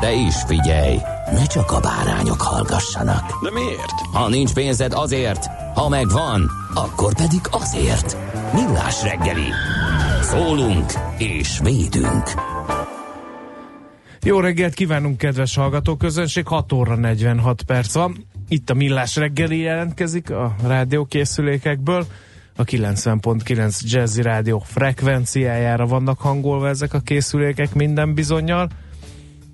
De is figyelj, ne csak a bárányok hallgassanak. De miért? Ha nincs pénzed azért, ha megvan, akkor pedig azért. Millás reggeli. Szólunk és védünk. Jó reggelt kívánunk, kedves hallgatóközönség! 6 óra 46 perc van. Itt a Millás reggeli jelentkezik a rádiókészülékekből. A 90.9 Jazzy Rádió frekvenciájára vannak hangolva ezek a készülékek minden bizonyal.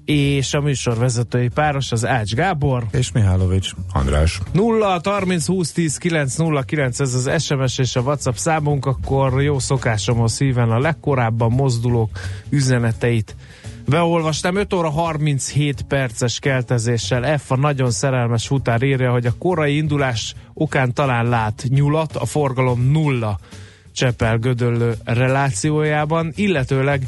És a műsor vezetői páros az Ács Gábor. És Mihálovics András. 0 30 20 10 9 0 9 ez az SMS és a WhatsApp számunk, akkor jó szokásomhoz híven a legkorábban mozdulók üzeneteit beolvastam. 5 óra 37 perces keltezéssel F a nagyon szerelmes futár írja, hogy a korai indulás okán talán lát nyulat, a forgalom nulla Csepel Gödöllő relációjában, illetőleg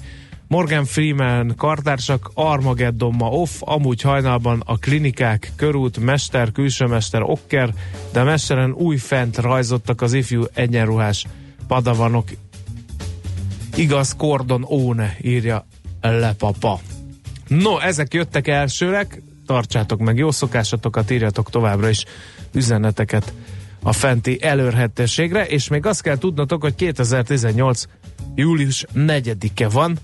Morgan Freeman kartársak Armageddon ma off, amúgy hajnalban a klinikák, körút, mester, külsőmester, okker, de mesteren új fent rajzottak az ifjú egyenruhás padavanok. Igaz, Kordon Óne, írja Lepapa. No, ezek jöttek elsőleg, tartsátok meg jó szokásatokat, írjatok továbbra is üzeneteket a fenti elérhetőségre, és még azt kell tudnotok, hogy 2018 július 4-e van,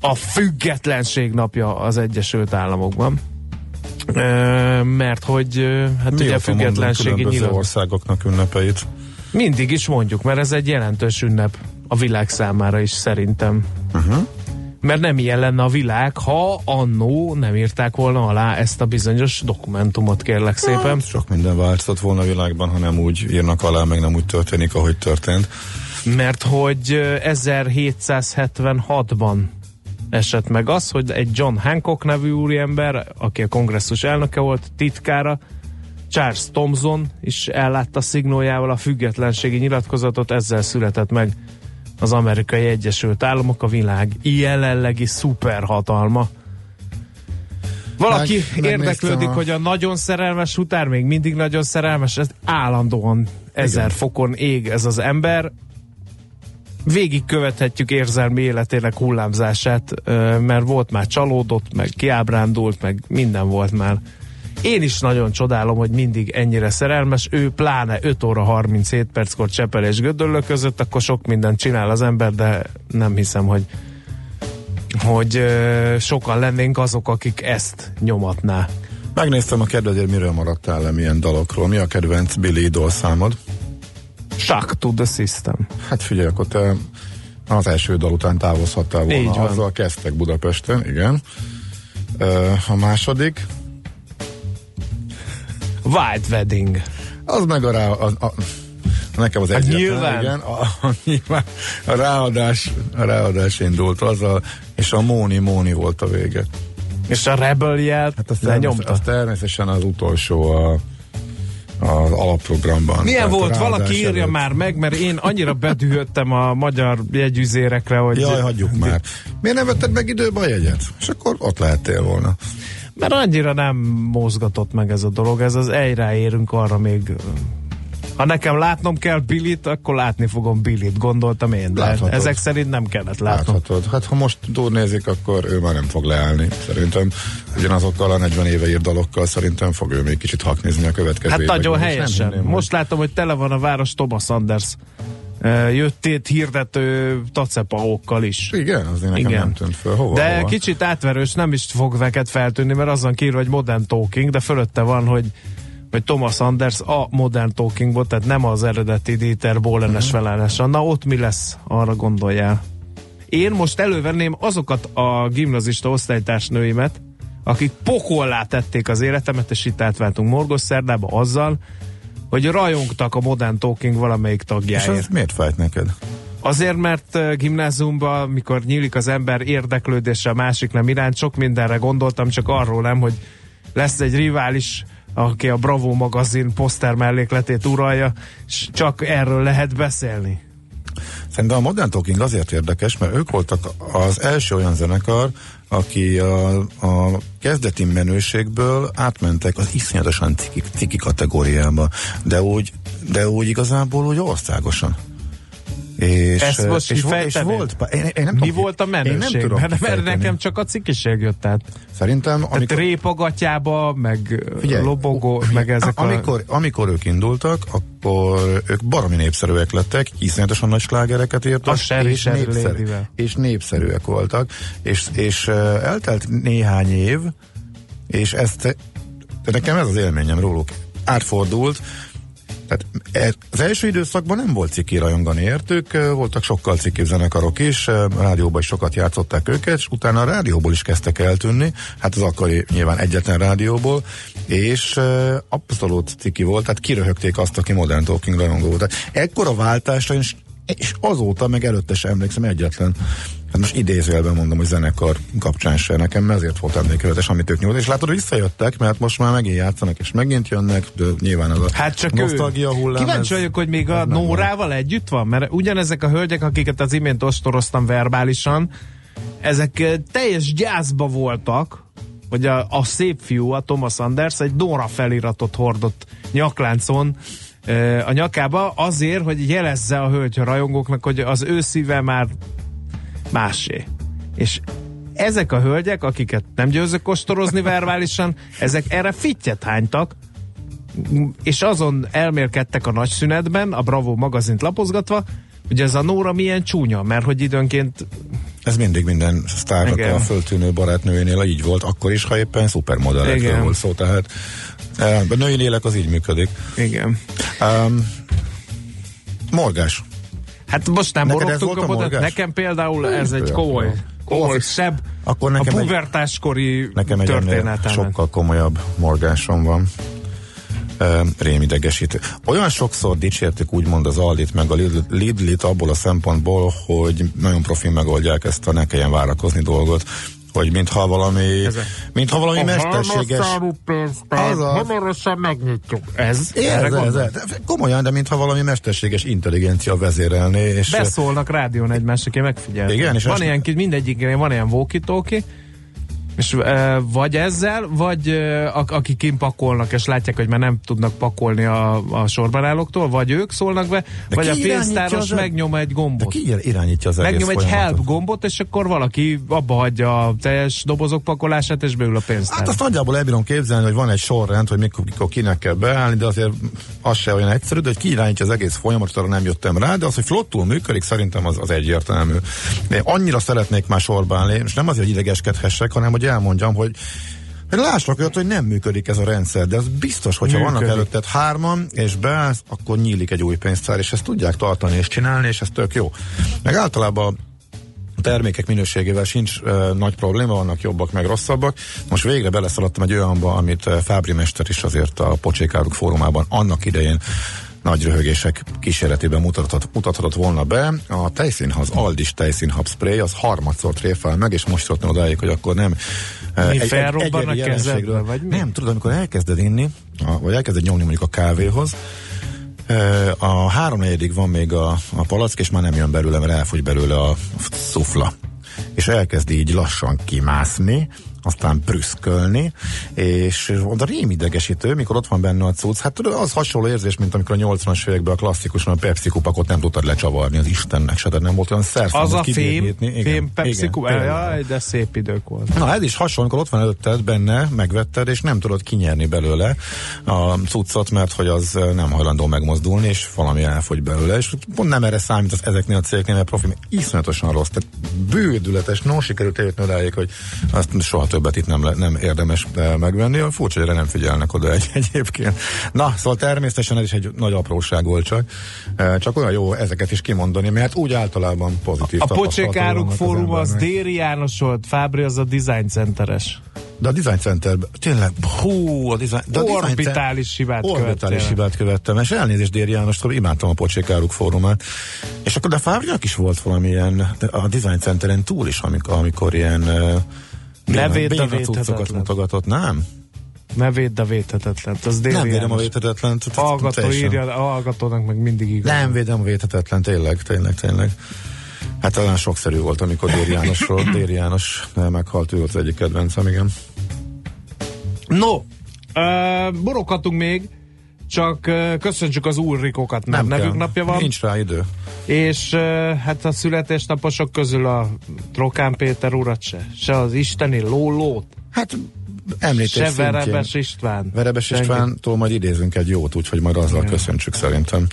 a függetlenség napja az Egyesült Államokban. E, mert hogy hát Mi ugye a függetlenségi nyilat... országoknak ünnepeit? Mindig is mondjuk, mert ez egy jelentős ünnep a világ számára is szerintem. Uh-huh. Mert nem ilyen lenne a világ, ha annó nem írták volna alá ezt a bizonyos dokumentumot, kérlek szépen. Hát, sok minden változott volna a világban, ha nem úgy írnak alá, meg nem úgy történik, ahogy történt. Mert hogy 1776-ban esett meg az, hogy egy John Hancock nevű úriember, aki a kongresszus elnöke volt, titkára, Charles Thomson is ellátta szignójával a függetlenségi nyilatkozatot, ezzel született meg az amerikai Egyesült Államok, a világ jelenlegi szuperhatalma. Valaki meg, érdeklődik, a... hogy a nagyon szerelmes utár még mindig nagyon szerelmes, ez állandóan ezer Igen. fokon ég ez az ember, végigkövethetjük érzelmi életének hullámzását, mert volt már csalódott, meg kiábrándult, meg minden volt már. Én is nagyon csodálom, hogy mindig ennyire szerelmes, ő pláne 5 óra 37 perckor Csepel és Gödöllő között, akkor sok mindent csinál az ember, de nem hiszem, hogy hogy sokan lennénk azok, akik ezt nyomatná. Megnéztem a kedvedért, miről maradtál le, milyen dalokról. Mi a kedvenc Billy Idol számod? Shock to the system. Hát figyelj, akkor te az első dal után távozhattál volna. Így van. Azzal kezdtek Budapesten, igen. A második? White Wedding. Az meg a, rá, a, a nekem az egyetlen, nyilván. igen, a, a, nyilván, a ráadás, a ráadás indult azzal, és a Móni Móni volt a vége. És a Rebel jelt hát azt lenyomta? Az természetesen az utolsó a az alapprogramban. Milyen Tehát volt? Valaki írja előtt. már meg, mert én annyira bedühöttem a magyar jegyüzérekre, hogy... Jaj, hagyjuk már. Miért nem vetted meg időbe a jegyet? És akkor ott lehettél volna. Mert annyira nem mozgatott meg ez a dolog, ez az egyre érünk arra még ha nekem látnom kell Billit, akkor látni fogom Billit, gondoltam én, de Láthatod. ezek szerint nem kellett látnom. Láthatod. Hát ha most nézik, akkor ő már nem fog leállni. Szerintem ugyanazokkal a 40 éve ír dalokkal szerintem fog ő még kicsit haknézni a következő Hát nagyon helyesen. Most látom, hogy tele van a város Thomas Sanders jöttét hirdető tacepaókkal is. Igen, az nekem Igen. nem tűnt föl. Hova, de hova? kicsit átverős nem is fog neked feltűnni, mert azon kívül, hogy Modern Talking, de fölötte van, hogy vagy Thomas Anders a Modern Talkingból, tehát nem az eredeti Dieter Bohlenes uh-huh. Na ott mi lesz, arra gondoljál. Én most elővenném azokat a gimnazista osztálytársnőimet, akik pokollá tették az életemet, és itt átváltunk Morgos szerdába azzal, hogy rajongtak a Modern Talking valamelyik tagjáért. És ez miért fájt neked? Azért, mert gimnáziumban, mikor nyílik az ember érdeklődésre a másik nem iránt, sok mindenre gondoltam, csak arról nem, hogy lesz egy rivális, aki a Bravo magazin poszter mellékletét uralja, és csak erről lehet beszélni. Szerintem a Modern Talking azért érdekes, mert ők voltak az első olyan zenekar, aki a, a kezdeti menőségből átmentek az iszonyatosan ciki, ciki kategóriába, de úgy, de úgy igazából úgy országosan. És, Ezt most és, és volt, én, én nem Mi tudom, volt a menőség? Nem tudom mert, mert nekem csak a cikiség jött át. Szerintem... Amikor, Tehát répagatyába, meg figyelj, lobogó, meg ezek amikor, a... amikor ők indultak, akkor ők baromi népszerűek lettek, iszonyatosan nagy slágereket írtak, és, népszerű, és népszerűek voltak, és, és eltelt néhány év, és ezt nekem ez az élményem róluk átfordult, tehát e, az első időszakban nem volt ciki rajongani értük, voltak sokkal ciki zenekarok is, rádióban is sokat játszották őket, és utána a rádióból is kezdtek eltűnni, hát az akkori nyilván egyetlen rádióból, és abszolút ciki volt, tehát kiröhögték azt, aki Modern Talking rajongó volt. Ekkora váltásra és azóta meg előtte sem emlékszem egyetlen Hát most idézőjelben mondom, hogy zenekar kapcsán se nekem, ezért volt emlékezetes, amit ők nyújt. És látod, hogy visszajöttek, mert most már megint játszanak, és megint jönnek, de nyilván az a hát csak nosztalgia hullám. Kíváncsi vagyok, hogy még a Nórával van. együtt van, mert ugyanezek a hölgyek, akiket az imént ostoroztam verbálisan, ezek teljes gyászba voltak, hogy a, a szép fiú, a Thomas Anders egy Dora feliratot hordott nyakláncon, a nyakába azért, hogy jelezze a hölgy a rajongóknak, hogy az ő szíve már másé. És ezek a hölgyek, akiket nem győzök kostorozni verbálisan, ezek erre fittyet hánytak, és azon elmélkedtek a nagy szünetben, a Bravo magazint lapozgatva, hogy ez a Nóra milyen csúnya, mert hogy időnként ez mindig minden sztárnak Igen. a föltűnő barátnőjénél így volt, akkor is, ha éppen szupermodellekről volt szó, tehát eh, a női lélek az így működik. Igen. Um, morgás. Hát most nem morogtunk a modet. Nekem például ez egy komoly, komoly szebb Akkor nekem a pubertáskori nekem egy sokkal komolyabb morgásom van. Rémidegesítő. Olyan sokszor dicsértük úgymond az Aldit meg a Lidlit abból a szempontból, hogy nagyon profi megoldják ezt a ne kelljen várakozni dolgot, hogy mintha valami, ez mintha valami a mesterséges... Az a... Hamarosan megnyitjuk. Ez? Ez, ez, ez, Komolyan, de mintha valami mesterséges intelligencia vezérelné. És Beszólnak rádión egymásnak, én megfigyeltem. Igen, és van ilyen, mindegyik, van ilyen walkie és vagy ezzel, vagy akik kimpakolnak, és látják, hogy már nem tudnak pakolni a, a sorban állóktól, vagy ők szólnak be, de vagy a pénztáros megnyom egy gombot. De ki irányítja az Megnyom egy help gombot, és akkor valaki abba hagyja a teljes dobozok pakolását, és beül a pénztár. Hát azt nagyjából elbírom képzelni, hogy van egy sorrend, hogy mikor, mikor kinek kell beállni, de azért az se olyan egyszerű, de hogy ki irányítja az egész folyamatot, arra nem jöttem rá, de az, hogy flottul működik, szerintem az, az egyértelmű. De annyira szeretnék már sorba állni, és nem azért, hogy idegeskedhessek, hanem hogy elmondjam, hogy Lássak olyat, hogy nem működik ez a rendszer, de az biztos, hogyha működik. vannak előtted hárman, és beállsz, akkor nyílik egy új pénztár, és ezt tudják tartani és csinálni, és ez tök jó. Meg általában a termékek minőségével sincs uh, nagy probléma, vannak jobbak, meg rosszabbak. Most végre beleszaladtam egy olyanba, amit Fábri Mester is azért a Pocsékáruk fórumában annak idején nagy röhögések kísérletében mutathat, mutathatott volna be. A tejszínha, az Aldis tejszínhab spray, az harmadszor tréfel meg, és most jutottam odáig, hogy akkor nem mi egy, felrobban egy, egy a kezedbe, vagy mi? Nem, tudod, amikor elkezded inni, a, vagy elkezded nyomni mondjuk a kávéhoz, a háromnegyedig van még a, a palack, és már nem jön belőle, mert elfogy belőle a szufla. És elkezd így lassan kimászni, aztán prüszkölni, és oda rémidegesítő, mikor ott van benne a cucc, hát az hasonló érzés, mint amikor a 80-as években a klasszikusan a Pepsi kupakot nem tudtad lecsavarni az Istennek se, tehát nem volt olyan szerszám. Az a fém, igen, fém Pepsi kupak, jaj, de szép idők volt. Na ez is hasonló, amikor ott van előtted benne, megvetted, és nem tudod kinyerni belőle a cuccot, mert hogy az nem hajlandó megmozdulni, és valami elfogy belőle, és pont nem erre számít az ezeknél a cégeknél, mert profi, iszonyatosan rossz, tehát bődületes, no sikerült eljutni odáig, hogy azt soha többet itt nem, nem érdemes eh, megvenni. A furcsa, hogy erre nem figyelnek oda egy, egyébként. Na, szóval természetesen ez is egy nagy apróság volt csak. Eh, csak olyan jó ezeket is kimondani, mert úgy általában pozitív. A Pocsékáruk fórum az Déri János volt, Fábri az a Design Centeres. De a Design Center, tényleg, hú, a Design, de a orbitális hibát Orbitális hibát követtem, és elnézést Déri Jánostól, imádtam a Pocsékáruk fórumát. És akkor de Fábrinak is volt valamilyen, a Design Centeren túl is, amikor, amikor ilyen uh, ne védd a védhetetlen. mutogatott, nem? Ne védd a védhetetlen. Az nem védem a védhetetlen. Hallgató írja, a hallgatónak meg mindig igaz. Nem védem a védhetetlen, tényleg, tényleg, tényleg. Hát talán sokszerű volt, amikor Déri Jánosról, Déri János meghalt, ő volt az egyik kedvencem, igen. No, uh, borokhatunk még, csak köszöntsük az Ulrikokat, mert Nem nevük kell. napja van. Nincs rá idő. És hát a születésnaposok közül a Trokán Péter urat se, se az isteni Lólót. Hát említés Se szintjén. Verebes István. Verebes Istvántól majd idézünk egy jót, úgyhogy majd azzal Igen. köszöntsük szerintem.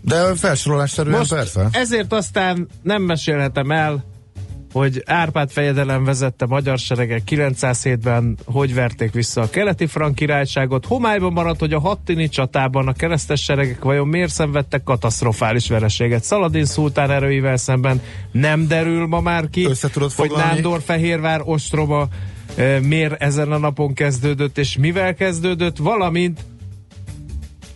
De felsorolásszerűen Most persze. Ezért aztán nem mesélhetem el, hogy Árpád fejedelem vezette magyar seregek 907-ben hogy verték vissza a keleti frank királyságot. Homályban maradt, hogy a hattini csatában a keresztes seregek vajon miért szenvedtek katasztrofális vereséget. Szaladin szultán erőivel szemben nem derül ma már ki, hogy Nándor Fehérvár ostroma e, miért ezen a napon kezdődött, és mivel kezdődött, valamint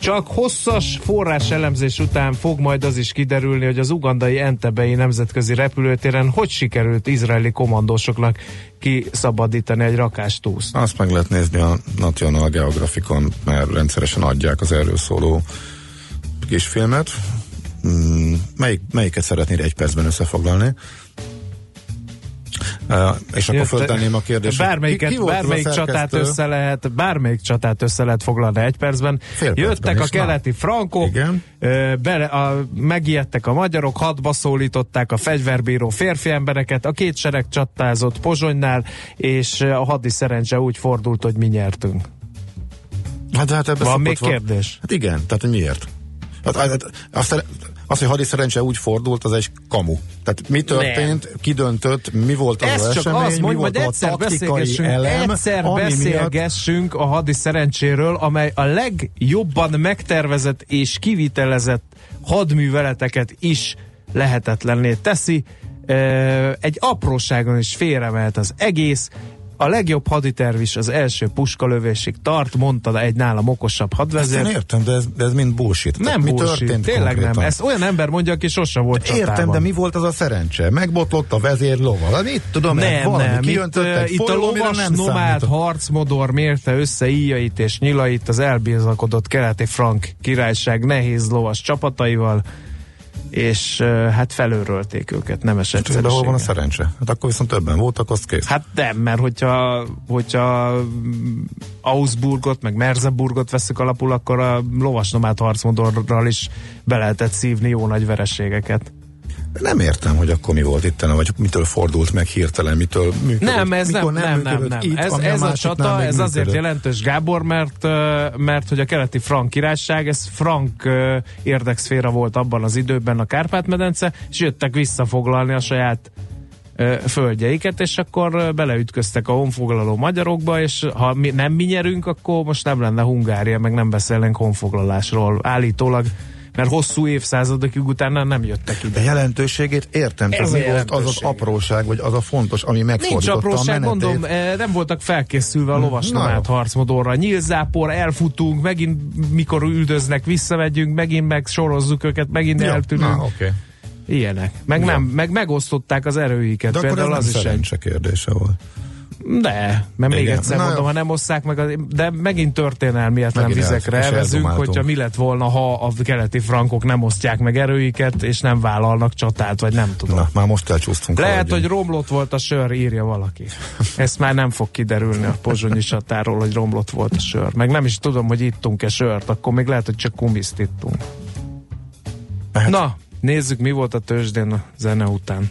csak hosszas forrás elemzés után fog majd az is kiderülni, hogy az ugandai Entebei nemzetközi repülőtéren hogy sikerült izraeli kommandósoknak kiszabadítani egy rakástúszt. Azt meg lehet nézni a National Geographicon, mert rendszeresen adják az erről szóló kisfilmet. Mm, melyik, melyiket szeretnéd egy percben összefoglalni? És akkor föltenném a kérdést. Bármelyiket, ki, ki bármelyik csatát össze lehet, bármelyik csatát össze lehet foglalni egy percben. Fél Jöttek a keleti na. frankok, Igen. bele, a, megijedtek a magyarok, hadba szólították a fegyverbíró férfi embereket, a két sereg csatázott Pozsonynál, és a hadi szerencse úgy fordult, hogy mi nyertünk. Hát, hát ebbe Van még kérdés? Hát igen, tehát miért? Hát, hát, hát azt az, hogy hadi szerencse úgy fordult, az egy kamu. Tehát mi történt, nem. ki döntött, mi volt az, Ez az csak esemény, az, mi volt egyszer a taktikai elem, egyszer beszélgessünk miatt... a hadi szerencséről, amely a legjobban megtervezett és kivitelezett hadműveleteket is lehetetlenné teszi. Egy apróságon is félremelt az egész, a legjobb haditerv is az első puskalövésig tart, mondta egy nálam okosabb hadvezér. Ezt én értem, de ez, de ez mind bullshit. Nem mi bullshit, történt tényleg konkrétan? nem. Ezt olyan ember mondja, aki sose volt Értem, csatában. de mi volt az a szerencse? Megbotlott a vezér lova. Mit tudom, nem, valami nem. Itt, uh, itt a lovas nem nomád harcmodor mérte össze íjait és nyilait az elbízakodott keleti frank királyság nehéz lovas csapataival és hát felőrölték őket, nem esett hát, hol van a szerencse? Hát akkor viszont többen voltak, azt kész. Hát nem, mert hogyha, hogyha Augsburgot, meg Merseburgot veszük alapul, akkor a lovasnomát harcmodorral is be lehetett szívni jó nagy vereségeket. Nem értem, hogy akkor mi volt itt, vagy mitől fordult meg hirtelen, mitől működött. Nem, ez nem, nem, nem, nem. Itt, ez, ez a, a csata, ez azért jelentős, Gábor, mert, mert hogy a keleti frank királyság, ez frank érdekszféra volt abban az időben a Kárpát-medence, és jöttek visszafoglalni a saját földjeiket, és akkor beleütköztek a honfoglaló magyarokba, és ha mi, nem mi nyerünk, akkor most nem lenne Hungária, meg nem beszélnénk honfoglalásról. Állítólag mert hosszú évszázadokig utána nem jöttek ide. De jelentőségét értem, Ez mi volt az az apróság, vagy az a fontos, ami megfordította Nincs apróság, a mondom, eh, nem voltak felkészülve a hm, lovasnomát harcmodorra. Nyílzápor, elfutunk, megint mikor üldöznek, visszamegyünk, megint megsorozzuk őket, megint ja, eltűnünk. Na, okay. Ilyenek. Meg, ja. nem, meg megosztották az erőiket. De Például akkor ez az nem is egy... kérdése volt. De, mert Igen. még egyszer Na, mondom, ha nem osszák meg, az, de megint történelmietlen megint vizekre el, elvezünk, hogyha mi lett volna, ha a keleti frankok nem osztják meg erőiket, és nem vállalnak csatát, vagy nem tudom. Na, már most elcsúsztunk. Lehet, hogy romlott volt a sör, írja valaki. Ezt már nem fog kiderülni a pozsonyi csatáról, hogy romlott volt a sör. Meg nem is tudom, hogy ittunk-e sört, akkor még lehet, hogy csak kumiszt ittunk. Hát. Na, nézzük, mi volt a tőzsdén a zene után.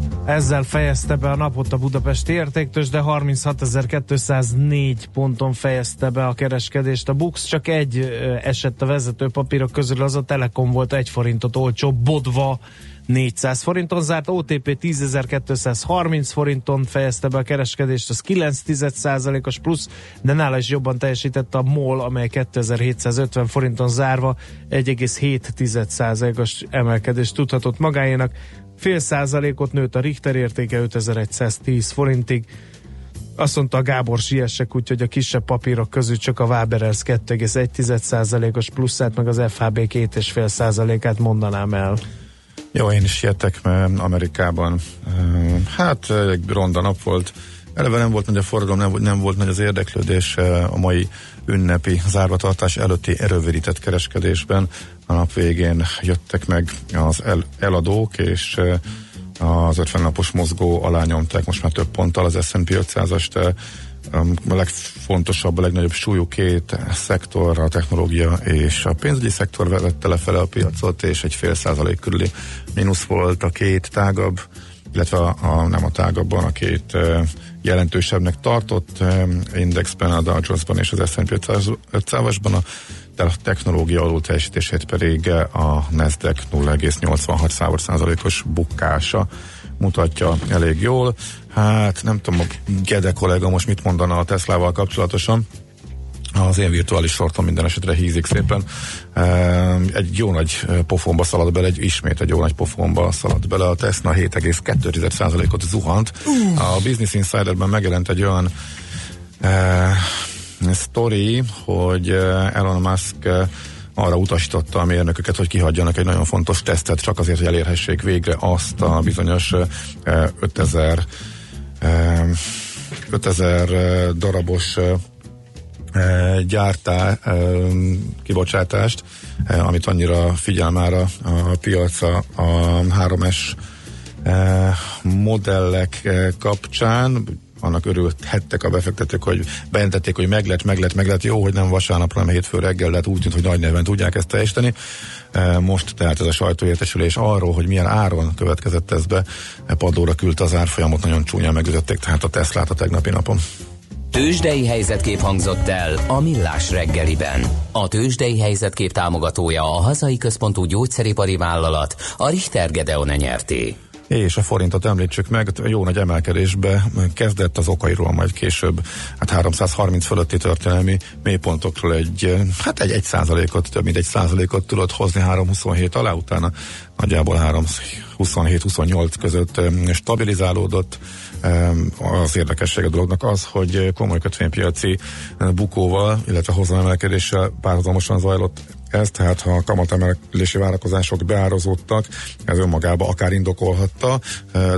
ezzel fejezte be a napot a Budapesti értéktős, de 36.204 ponton fejezte be a kereskedést. A Bux csak egy esett a vezető papírok közül, az a Telekom volt egy forintot olcsó, bodva 400 forinton zárt, OTP 10.230 forinton fejezte be a kereskedést, az 9% os plusz, de nála is jobban teljesített a MOL, amely 2750 forinton zárva 1,7% os emelkedést tudhatott magáénak fél százalékot nőtt a Richter értéke 5110 forintig, Azt mondta Gábor siessek, úgyhogy a kisebb papírok közül csak a Waberers 2,1%-os pluszát, meg az FHB 2,5%-át mondanám el. Jó, én is jöttek Amerikában. Hát egy ronda nap volt. Eleve nem volt nagy a forgalom, nem, nem volt nagy az érdeklődés a mai ünnepi zárvatartás előtti erővirített kereskedésben. A nap végén jöttek meg az el, eladók, és az 50 napos mozgó alá nyomták most már több ponttal az S&P 500-ast, a legfontosabb, a legnagyobb súlyú két szektor, a technológia és a pénzügyi szektor vette lefele a piacot, és egy fél százalék körüli mínusz volt a két tágabb, illetve a, a nem a tágabban, a két e, jelentősebbnek tartott e, indexben, a Dow Jones-ban és az S&P 500-asban, a a technológia alul teljesítését pedig a Nasdaq 0,86 százalékos bukkása mutatja elég jól. Hát nem tudom, a Gede kollega most mit mondana a Teslával kapcsolatosan. Az én virtuális sortom minden esetre hízik szépen. Egy jó nagy pofonba szalad bele, egy, ismét egy jó nagy pofonba szalad bele. A Tesla 7,2%-ot zuhant. A Business Insiderben megjelent egy olyan sztori, hogy Elon Musk arra utasította a mérnököket, hogy kihagyjanak egy nagyon fontos tesztet, csak azért, hogy elérhessék végre azt a bizonyos 5000 5000 darabos gyártá, kibocsátást, amit annyira figyel már a, a, a 3S modellek kapcsán, annak örülhettek a befektetők, hogy bejelentették, hogy meg lett, meg lett, meg lett, jó, hogy nem vasárnapra, hanem hétfő reggel, hát úgy tűnt, hogy nagy neven tudják ezt teljesíteni. E, most tehát ez a sajtóértesülés arról, hogy milyen áron következett ez be, e, padlóra küldte az árfolyamot, nagyon csúnyán megütötték tehát a Teslát a tegnapi napon. Tőzsdei helyzetkép hangzott el a Millás reggeliben. A Tőzsdei helyzetkép támogatója a hazai központú gyógyszeripari vállalat, a Richter Gedeon nyerté és a forintot említsük meg, jó nagy emelkedésbe kezdett az okairól, majd később hát 330 fölötti történelmi mélypontokról egy, hát egy, egy százalékot, több mint egy százalékot tudott hozni 327 alá, utána nagyjából 327-28 között stabilizálódott. Az érdekesség a dolognak az, hogy komoly kötvénypiaci bukóval, illetve hozamemelkedéssel párhuzamosan zajlott ez, tehát ha a kamatemelési várakozások beározódtak, ez önmagában akár indokolhatta,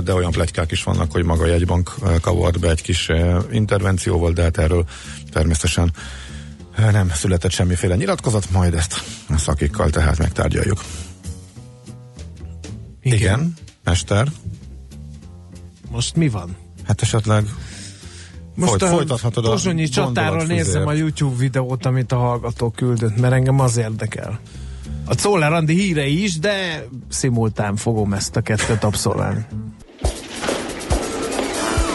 de olyan plegykák is vannak, hogy maga a jegybank kavart be egy kis intervencióval, de hát erről természetesen nem született semmiféle nyilatkozat, majd ezt a szakikkal tehát megtárgyaljuk. Igen, Igen Mester. Most mi van? Hát esetleg most Folyt, folytathatod a Pozsonyi csatáról nézem a YouTube videót, amit a hallgató küldött, mert engem az érdekel. A Czoller Andi hírei is, de szimultán fogom ezt a kettőt abszolválni.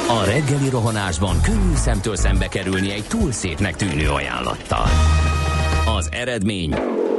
A reggeli rohanásban könnyű szemtől szembe kerülni egy túl szépnek tűnő ajánlattal. Az eredmény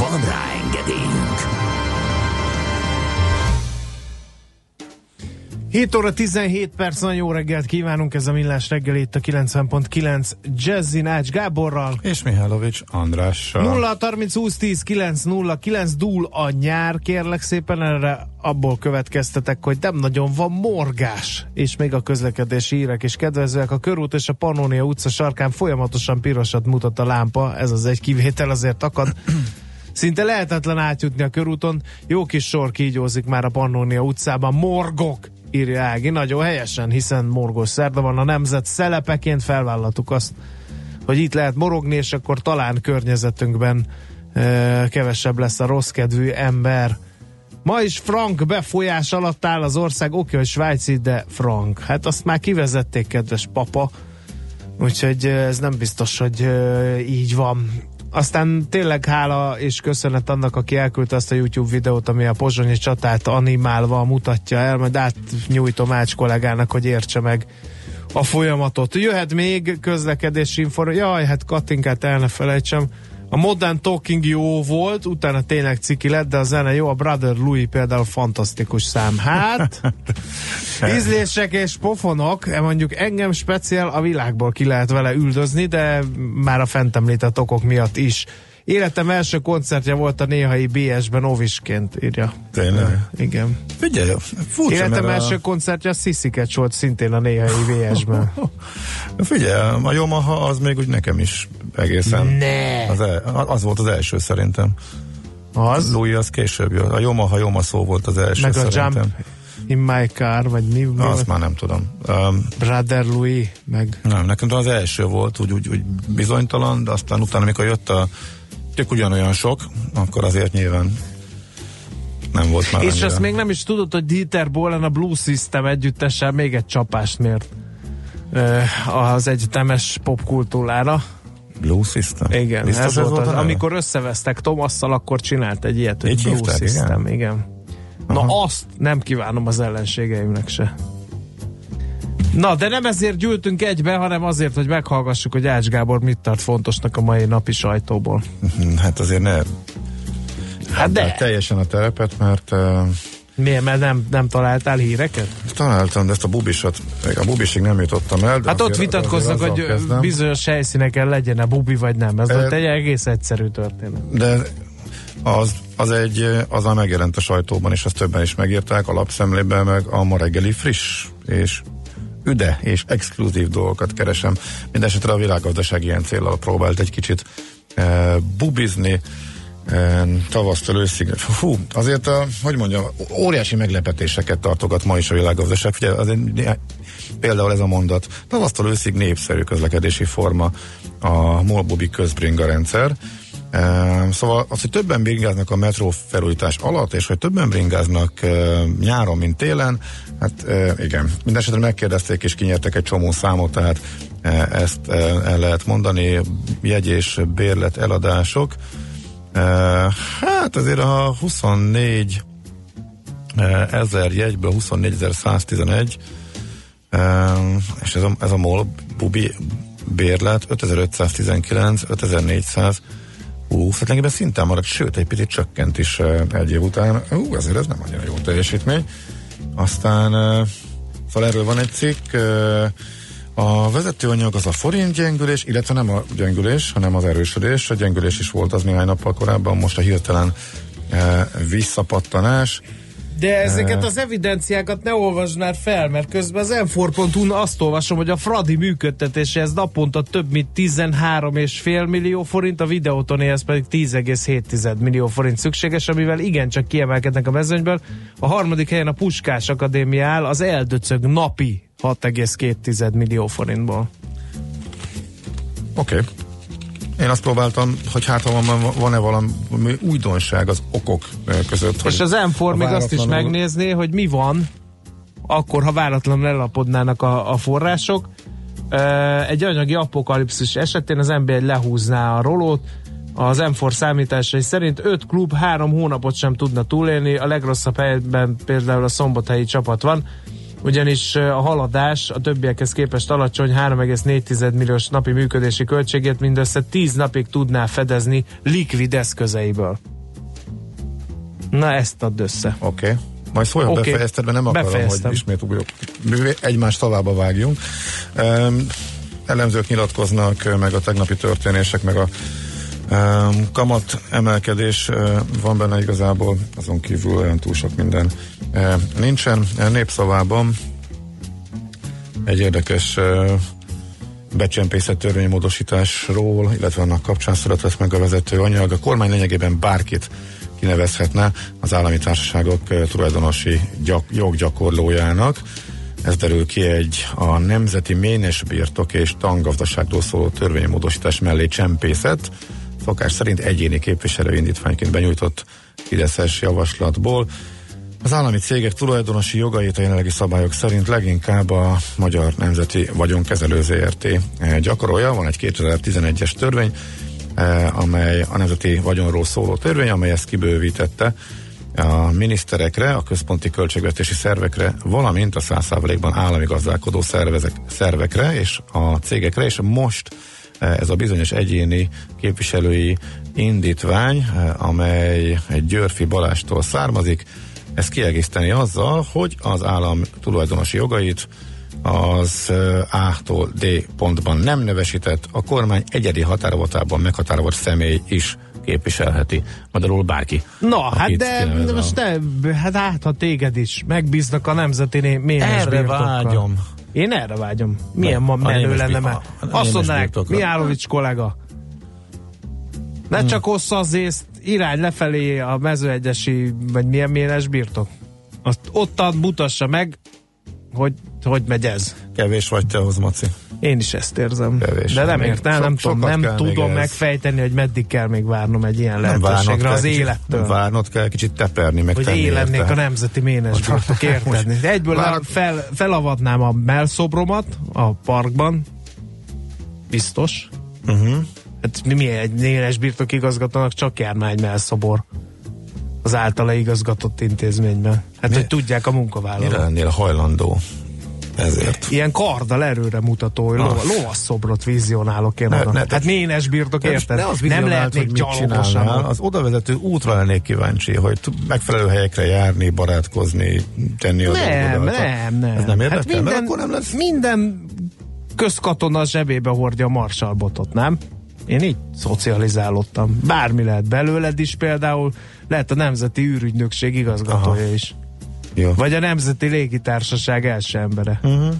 Van rá engedélyünk! 7 óra 17 perc, nagyon jó reggelt kívánunk, ez a Millás reggel itt a 90.9 Jazzy Nács Gáborral. És Mihálovics Andrással. 0 30 20 10 9 0 9 dúl a nyár, kérlek szépen erre abból következtetek, hogy nem nagyon van morgás, és még a közlekedési hírek és kedvezőek. A körút és a Pannonia utca sarkán folyamatosan pirosat mutat a lámpa, ez az egy kivétel azért akad. Szinte lehetetlen átjutni a körúton, jó kis sor kígyózik már a Pannonia utcában, morgok, írja Ági, nagyon helyesen, hiszen morgós szerda van, a nemzet szelepeként felvállaltuk azt, hogy itt lehet morogni, és akkor talán környezetünkben e, kevesebb lesz a rossz kedvű ember. Ma is frank befolyás alatt áll az ország, oké, hogy svájci, de frank. Hát azt már kivezették, kedves papa, úgyhogy ez nem biztos, hogy e, így van. Aztán tényleg hála és köszönet annak, aki elküldte azt a YouTube videót, ami a pozsonyi csatát animálva mutatja el, majd átnyújtom Ács kollégának, hogy értse meg, a folyamatot. Jöhet még közlekedési információ. Jaj, hát Katinkát el ne felejtsem. A Modern Talking jó volt, utána tényleg ciki lett, de a zene jó. A Brother Louis például fantasztikus szám. Hát, ízlések és pofonok, e mondjuk engem speciál a világból ki lehet vele üldözni, de már a fent említett okok miatt is. Életem első koncertje volt a néhai BS-ben Ovisként, írja. Tényleg? Igen. Figyelj, furcsa, Életem első a... koncertje a Sziszikecs volt szintén a néhai BS-ben. Figyelj, a Yamaha az még úgy nekem is egészen. Ne! Az, el, az volt az első szerintem. Az? Louis az később jött. A Yamaha Yoma szó volt az első Meg szerintem. a Jump in my car, vagy mi? mi Azt már nem tudom. Um, Brother Louis, meg... Nem, nekem az első volt, úgy, úgy, úgy bizonytalan, de aztán utána, amikor jött a tök ugyanolyan sok, akkor azért nyilván nem volt már És annyira. azt még nem is tudod, hogy Dieter Bohlen a Blue System együttessel még egy csapást mért az egyetemes popkultúrára. Blue System? Igen, Biztos ez, ez volt, az, az, amikor összevesztek Tomasszal, akkor csinált egy ilyet, hogy Így Blue hívták, System. Igen. igen. Na Aha. azt nem kívánom az ellenségeimnek se. Na, de nem ezért gyűltünk egybe, hanem azért, hogy meghallgassuk, hogy Ács Gábor mit tart fontosnak a mai napi sajtóból. Hát azért ne Hát de, teljesen a terepet, mert uh, miért, mert nem, nem találtál híreket? találtam, de ezt a bubisat, a bubisig nem jutottam el. Hát ott vitatkoznak, hogy kezdem. bizonyos helyszíneken legyen a bubi vagy nem. Ez E- volt egy egész egyszerű történet. De az, az egy, az a megjelent a sajtóban, és azt többen is megírták, a lapszemlében meg a ma reggeli friss és üde és exkluzív dolgokat keresem. Mindenesetre a világgazdaság ilyen célral próbált egy kicsit e, bubizni, tavasztól őszig. Fú, azért a, hogy mondjam, óriási meglepetéseket tartogat ma is a világgazdaság. Ugye, azért, né- például ez a mondat, tavasztól őszig népszerű közlekedési forma a Molbubi közbringa rendszer. Szóval az, hogy többen bringáznak a metró felújítás alatt, és hogy többen bringáznak nyáron, mint télen, hát igen. Mindenesetre megkérdezték és kinyertek egy csomó számot, tehát ezt el lehet mondani, jegy és bérlet eladások. Hát azért a 24 e, ezer jegyből 24.111 e, és ez a, ez a MOL bubi bérlet 5519, 5400 20, hát lényegében szinten maradt, sőt egy picit csökkent is uh, egy év után. Ú, azért ez nem annyira jó teljesítmény. Aztán, uh, szóval erről van egy cikk, uh, a vezetőanyag az a forint gyengülés, illetve nem a gyengülés, hanem az erősödés. A gyengülés is volt az néhány nappal korábban, most a hirtelen uh, visszapattanás. De ezeket az evidenciákat ne olvasd már fel, mert közben az m azt olvasom, hogy a Fradi működtetéséhez naponta több mint 13,5 millió forint, a videótonéhez pedig 10,7 millió forint szükséges, amivel igencsak kiemelkednek a mezőnyből. A harmadik helyen a Puskás Akadémia áll, az eldöcög napi 6,2 millió forintból. Oké. Okay. Én azt próbáltam, hogy hát ha van, van-e valami újdonság az okok eh, között. És az m még azt is megnézné, hogy mi van, akkor, ha váratlanul ellapodnának a, a források. Ö, Egy anyagi apokalipszis esetén az NB1 lehúzná a rolót, az M4 számításai szerint 5 klub három hónapot sem tudna túlélni, a legrosszabb helyben például a szombathelyi csapat van, ugyanis a haladás a többiekhez képest alacsony 3,4 milliós napi működési költségét mindössze 10 napig tudná fedezni likvid eszközeiből. Na ezt add össze. Oké. Okay. Majd szólj, ha Oké. okay. befejezted, mert nem akarom, Befejeztem. hogy ismét újra egymás tavába vágjunk. Um, elemzők nyilatkoznak, meg a tegnapi történések, meg a kamat emelkedés uh, van benne igazából, azon kívül olyan túl sok minden uh, nincsen. Népszavában egy érdekes becsempészett törvénymódosításról, illetve annak kapcsán született meg a vezető anyag. A kormány lényegében bárkit kinevezhetne az állami társaságok eh, tulajdonosi gyak, joggyakorlójának. Ez derül ki egy a Nemzeti Ménes Birtok és Tangazdaságról szóló törvénymódosítás mellé csempészet. Szokás szerint egyéni képviselő indítványként benyújtott Fideszes javaslatból. Az állami cégek tulajdonosi jogait a jelenlegi szabályok szerint leginkább a Magyar Nemzeti Vagyonkezelő ZRT gyakorolja. Van egy 2011-es törvény, eh, amely a nemzeti vagyonról szóló törvény, amely ezt kibővítette. a miniszterekre, a központi költségvetési szervekre, valamint a 100%-ban állami gazdálkodó szervezek, szervekre és a cégekre, és most ez a bizonyos egyéni képviselői indítvány, amely egy Györfi Balástól származik, ezt kiegészíteni azzal, hogy az állam tulajdonosi jogait az A-tól D pontban nem nevesített, a kormány egyedi határozatában meghatározott személy is képviselheti. Magyarul bárki. Na, hát de most te, hát át, ha téged is megbíznak a nemzeti mélyes Erre vágyom. Én erre vágyom. Milyen ma menő lenne, mert azt mondanák, Mihálovics kollega, ne hmm. csak ossza az észt, irány lefelé a mezőegyesi, vagy milyen méles birtok. Azt ottan mutassa meg, hogy hogy megy ez. Kevés vagy te ahhoz, Maci. Én is ezt érzem. Kevés. De nem értem, so, nem, tudom, nem tudom megfejteni, hogy meddig kell még várnom egy ilyen nem lehetőségre az élettől. Várnod kell kicsit teperni, meg Hogy élennék a nemzeti ménes birtok, érted? Egyből Vár... fel, felavatnám a melszobromat a parkban, biztos. Uh-huh. Hát mi, mi egy nénes birtok igazgatónak csak jármány melszobor az általa igazgatott intézményben. Hát, mi? hogy tudják a munkavállalók. Mire lennél hajlandó ezért. Ilyen karddal erőre mutató, hogy lova, lovasszobrot vizionálok én ne, oda. Ne, hát ménes birtok, érted? Ne az nem lehetnék gyalogosan. Az odavezető útra lennék kíváncsi, hogy megfelelő helyekre járni, barátkozni, tenni az Nem, nem, nem. Ez nem érdekel, hát minden, mert akkor nem lesz... Minden közkatona zsebébe hordja a marsalbotot, nem? Én így szocializálódtam. Bármi lehet belőled is például, lehet a Nemzeti űrügynökség igazgatója Aha. is. Jó. Vagy a Nemzeti Légitársaság első embere. Uh-huh.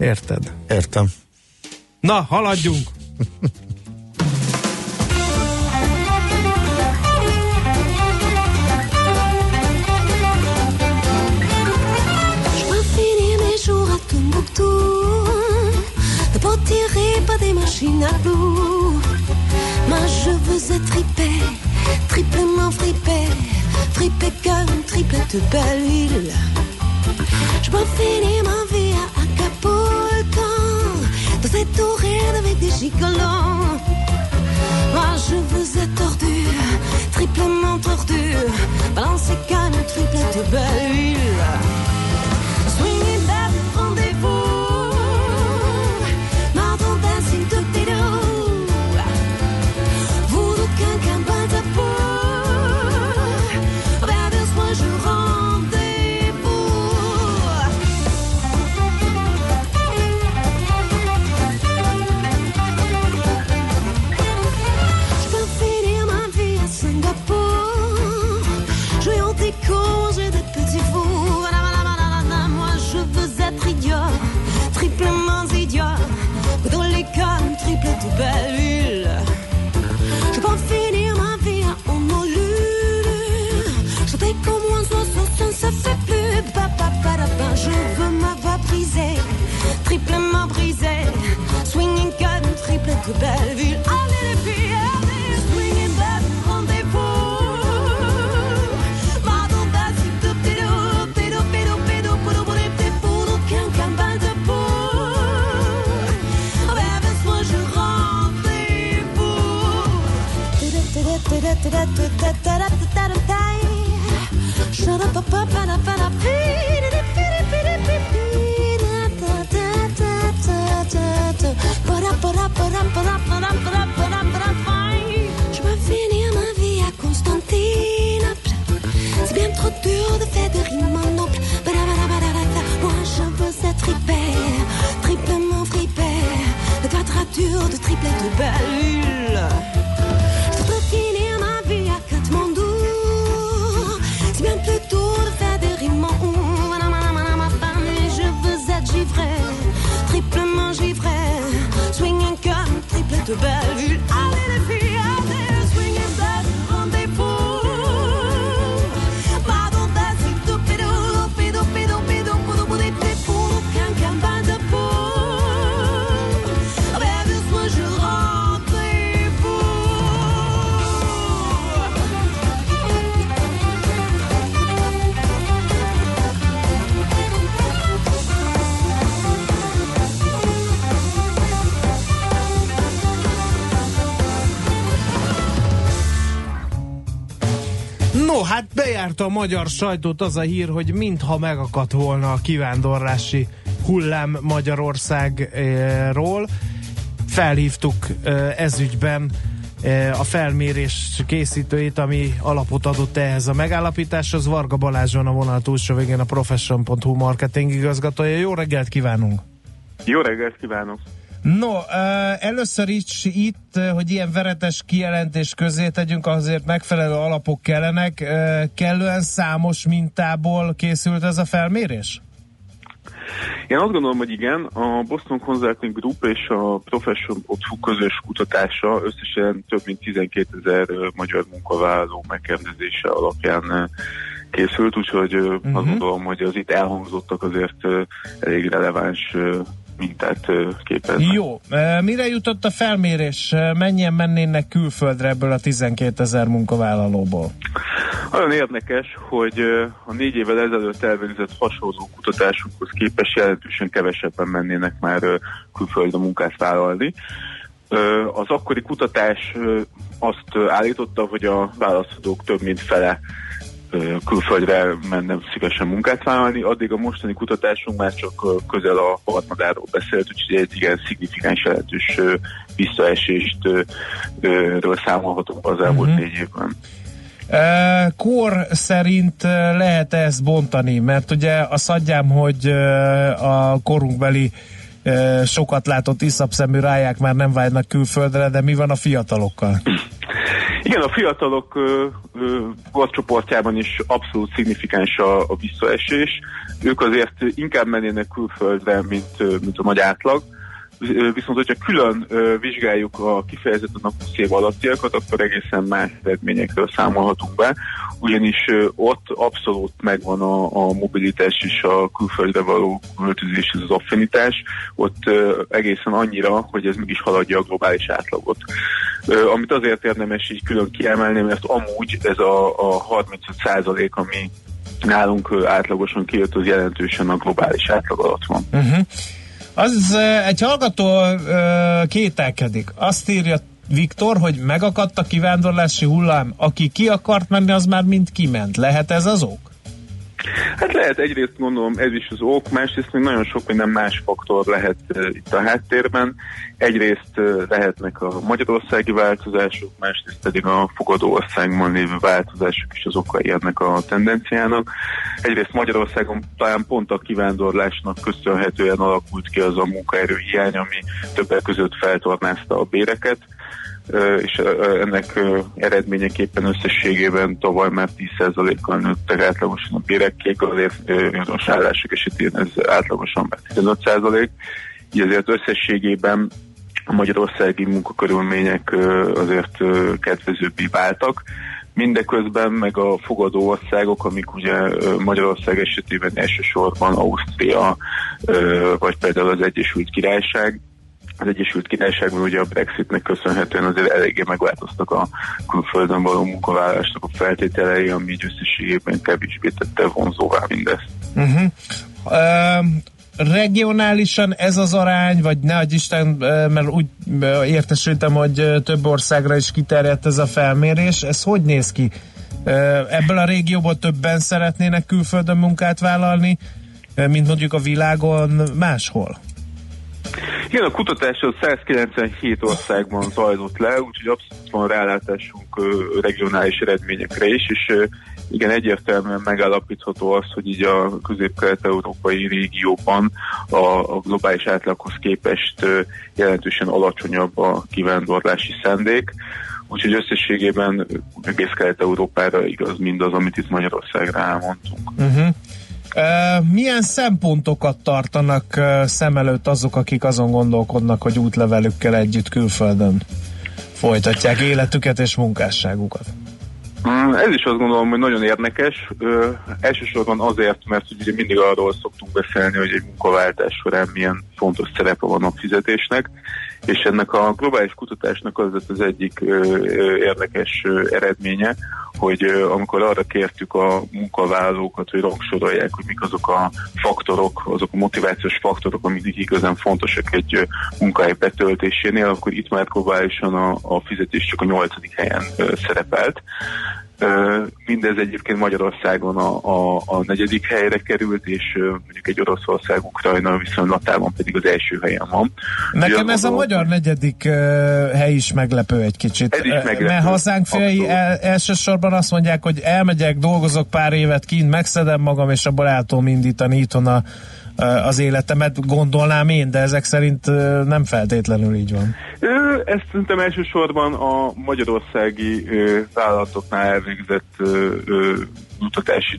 Érted? Értem. Na, haladjunk! des machines à loup. Moi je veux être hyper, triplement fripé Triple comme triplette belle ville. Je peux finir ma vie à Acapulco, dans cette horaire avec des gigolos. Moi je vous ai tordu, triplement tordu, balancez comme triplette belle ville. No, hát bejárta a magyar sajtót az a hír, hogy mintha megakadt volna a kivándorlási hullám Magyarországról. Felhívtuk ezügyben a felmérés készítőit, ami alapot adott ehhez a megállapításhoz. Varga Balázson a vonal túlsó végén a Profession.hu marketing igazgatója. Jó reggelt kívánunk! Jó reggelt kívánok! No, először is itt, hogy ilyen veretes kijelentés közé tegyünk, azért megfelelő alapok kellenek. Kellően számos mintából készült ez a felmérés? Én azt gondolom, hogy igen, a Boston Consulting Group és a Profession.hu közös kutatása összesen több mint 12 ezer magyar munkavállaló megkérdezése alapján készült, úgyhogy uh-huh. azt mhm. gondolom, hogy az itt elhangzottak azért elég releváns mintát képeznek. Jó. Mire jutott a felmérés? Mennyien mennének külföldre ebből a 12 ezer munkavállalóból? Olyan érdekes, hogy a négy évvel ezelőtt elvégzett hasonló kutatásokhoz képest jelentősen kevesebben mennének már külföldre munkát vállalni. Az akkori kutatás azt állította, hogy a választhatók több mint fele külföldre mennem szívesen munkát vállalni, addig a mostani kutatásunk már csak közel a harmadáról beszélt, úgyhogy egy igen szignifikáns jelentős visszaesést ről számolhatunk az elmúlt uh-huh. négy évben. Kor szerint lehet -e ezt bontani? Mert ugye a szadjám, hogy a korunkbeli sokat látott iszapszemű ráják már nem vágynak külföldre, de mi van a fiatalokkal? Igen, a fiatalok korcsoportjában is abszolút szignifikáns a, a visszaesés. Ők azért inkább mennének külföldre, mint, mint a nagy átlag. Viszont, hogyha külön vizsgáljuk a kifejezetten a 20 év alattiakat, akkor egészen más eredményekről számolhatunk be, ugyanis ott abszolút megvan a, a mobilitás és a külföldre való költözés, az affinitás, ott egészen annyira, hogy ez mégis haladja a globális átlagot. Amit azért érdemes így külön kiemelni, mert amúgy ez a, a 35 százalék, ami nálunk átlagosan kijött, az jelentősen a globális átlag alatt van. Uh-huh. Az egy hallgató kételkedik. Azt írja Viktor, hogy megakadt a kivándorlási hullám. Aki ki akart menni, az már mind kiment. Lehet ez az ok? Hát lehet, egyrészt gondolom ez is az ok, másrészt még nagyon sok minden más faktor lehet uh, itt a háttérben. Egyrészt uh, lehetnek a magyarországi változások, másrészt pedig a fogadó országban lévő változások is az okai ennek a tendenciának. Egyrészt Magyarországon talán pont a kivándorlásnak köszönhetően alakult ki az a munkaerő hiány, ami többek között feltornázta a béreket és ennek eredményeképpen összességében tavaly már 10%-kal nőttek átlagosan a bérek, azért bizonyos állások esetén ez átlagosan már 15%, így azért összességében a magyarországi munkakörülmények azért kedvezőbbé váltak. Mindeközben meg a fogadó országok, amik ugye Magyarország esetében elsősorban Ausztria, vagy például az Egyesült Királyság, az Egyesült Királyságban ugye a Brexitnek köszönhetően azért eléggé megváltoztak a külföldön való munkavállalásnak a feltételei, ami így összességében kevésbé tette vonzóvá mindezt. Uh-huh. Uh, regionálisan ez az arány, vagy ne adj Isten, mert úgy értesültem, hogy több országra is kiterjedt ez a felmérés, ez hogy néz ki? Ebből a régióból többen szeretnének külföldön munkát vállalni, mint mondjuk a világon máshol? Igen, a kutatás az 197 országban zajlott le, úgyhogy abszolút van rálátásunk regionális eredményekre is, és igen, egyértelműen megállapítható az, hogy így a közép-kelet-európai régióban a, a globális átlaghoz képest jelentősen alacsonyabb a kivándorlási szándék. Úgyhogy összességében egész Kelet-Európára igaz mindaz, amit itt Magyarországra elmondtunk. Uh-huh. Milyen szempontokat tartanak szem előtt azok, akik azon gondolkodnak, hogy útlevelükkel együtt külföldön folytatják életüket és munkásságukat? Mm, ez is azt gondolom, hogy nagyon érdekes. Ö, elsősorban azért, mert ugye mindig arról szoktunk beszélni, hogy egy munkaváltás során milyen fontos szerepe van a fizetésnek, és ennek a globális kutatásnak az az egyik érdekes eredménye, hogy amikor arra kértük a munkavállalókat, hogy rangsorolják, hogy mik azok a faktorok, azok a motivációs faktorok, amik igazán fontosak egy munkahely betöltésénél, akkor itt már globálisan a, a fizetés csak a nyolcadik helyen szerepelt. Mindez egyébként Magyarországon a, a, a negyedik helyre került, és mondjuk egy Oroszország-Ukrajna viszonylatában pedig az első helyen van. Nekem ez a magyar negyedik hely is meglepő egy kicsit. Ez is meglepő. Mert hazánk fiai el, elsősorban azt mondják, hogy elmegyek, dolgozok pár évet kint, megszedem magam, és abból el tudom indítani itthon a az életemet, gondolnám én, de ezek szerint nem feltétlenül így van. Ezt szerintem elsősorban a magyarországi vállalatoknál elvégzett utatási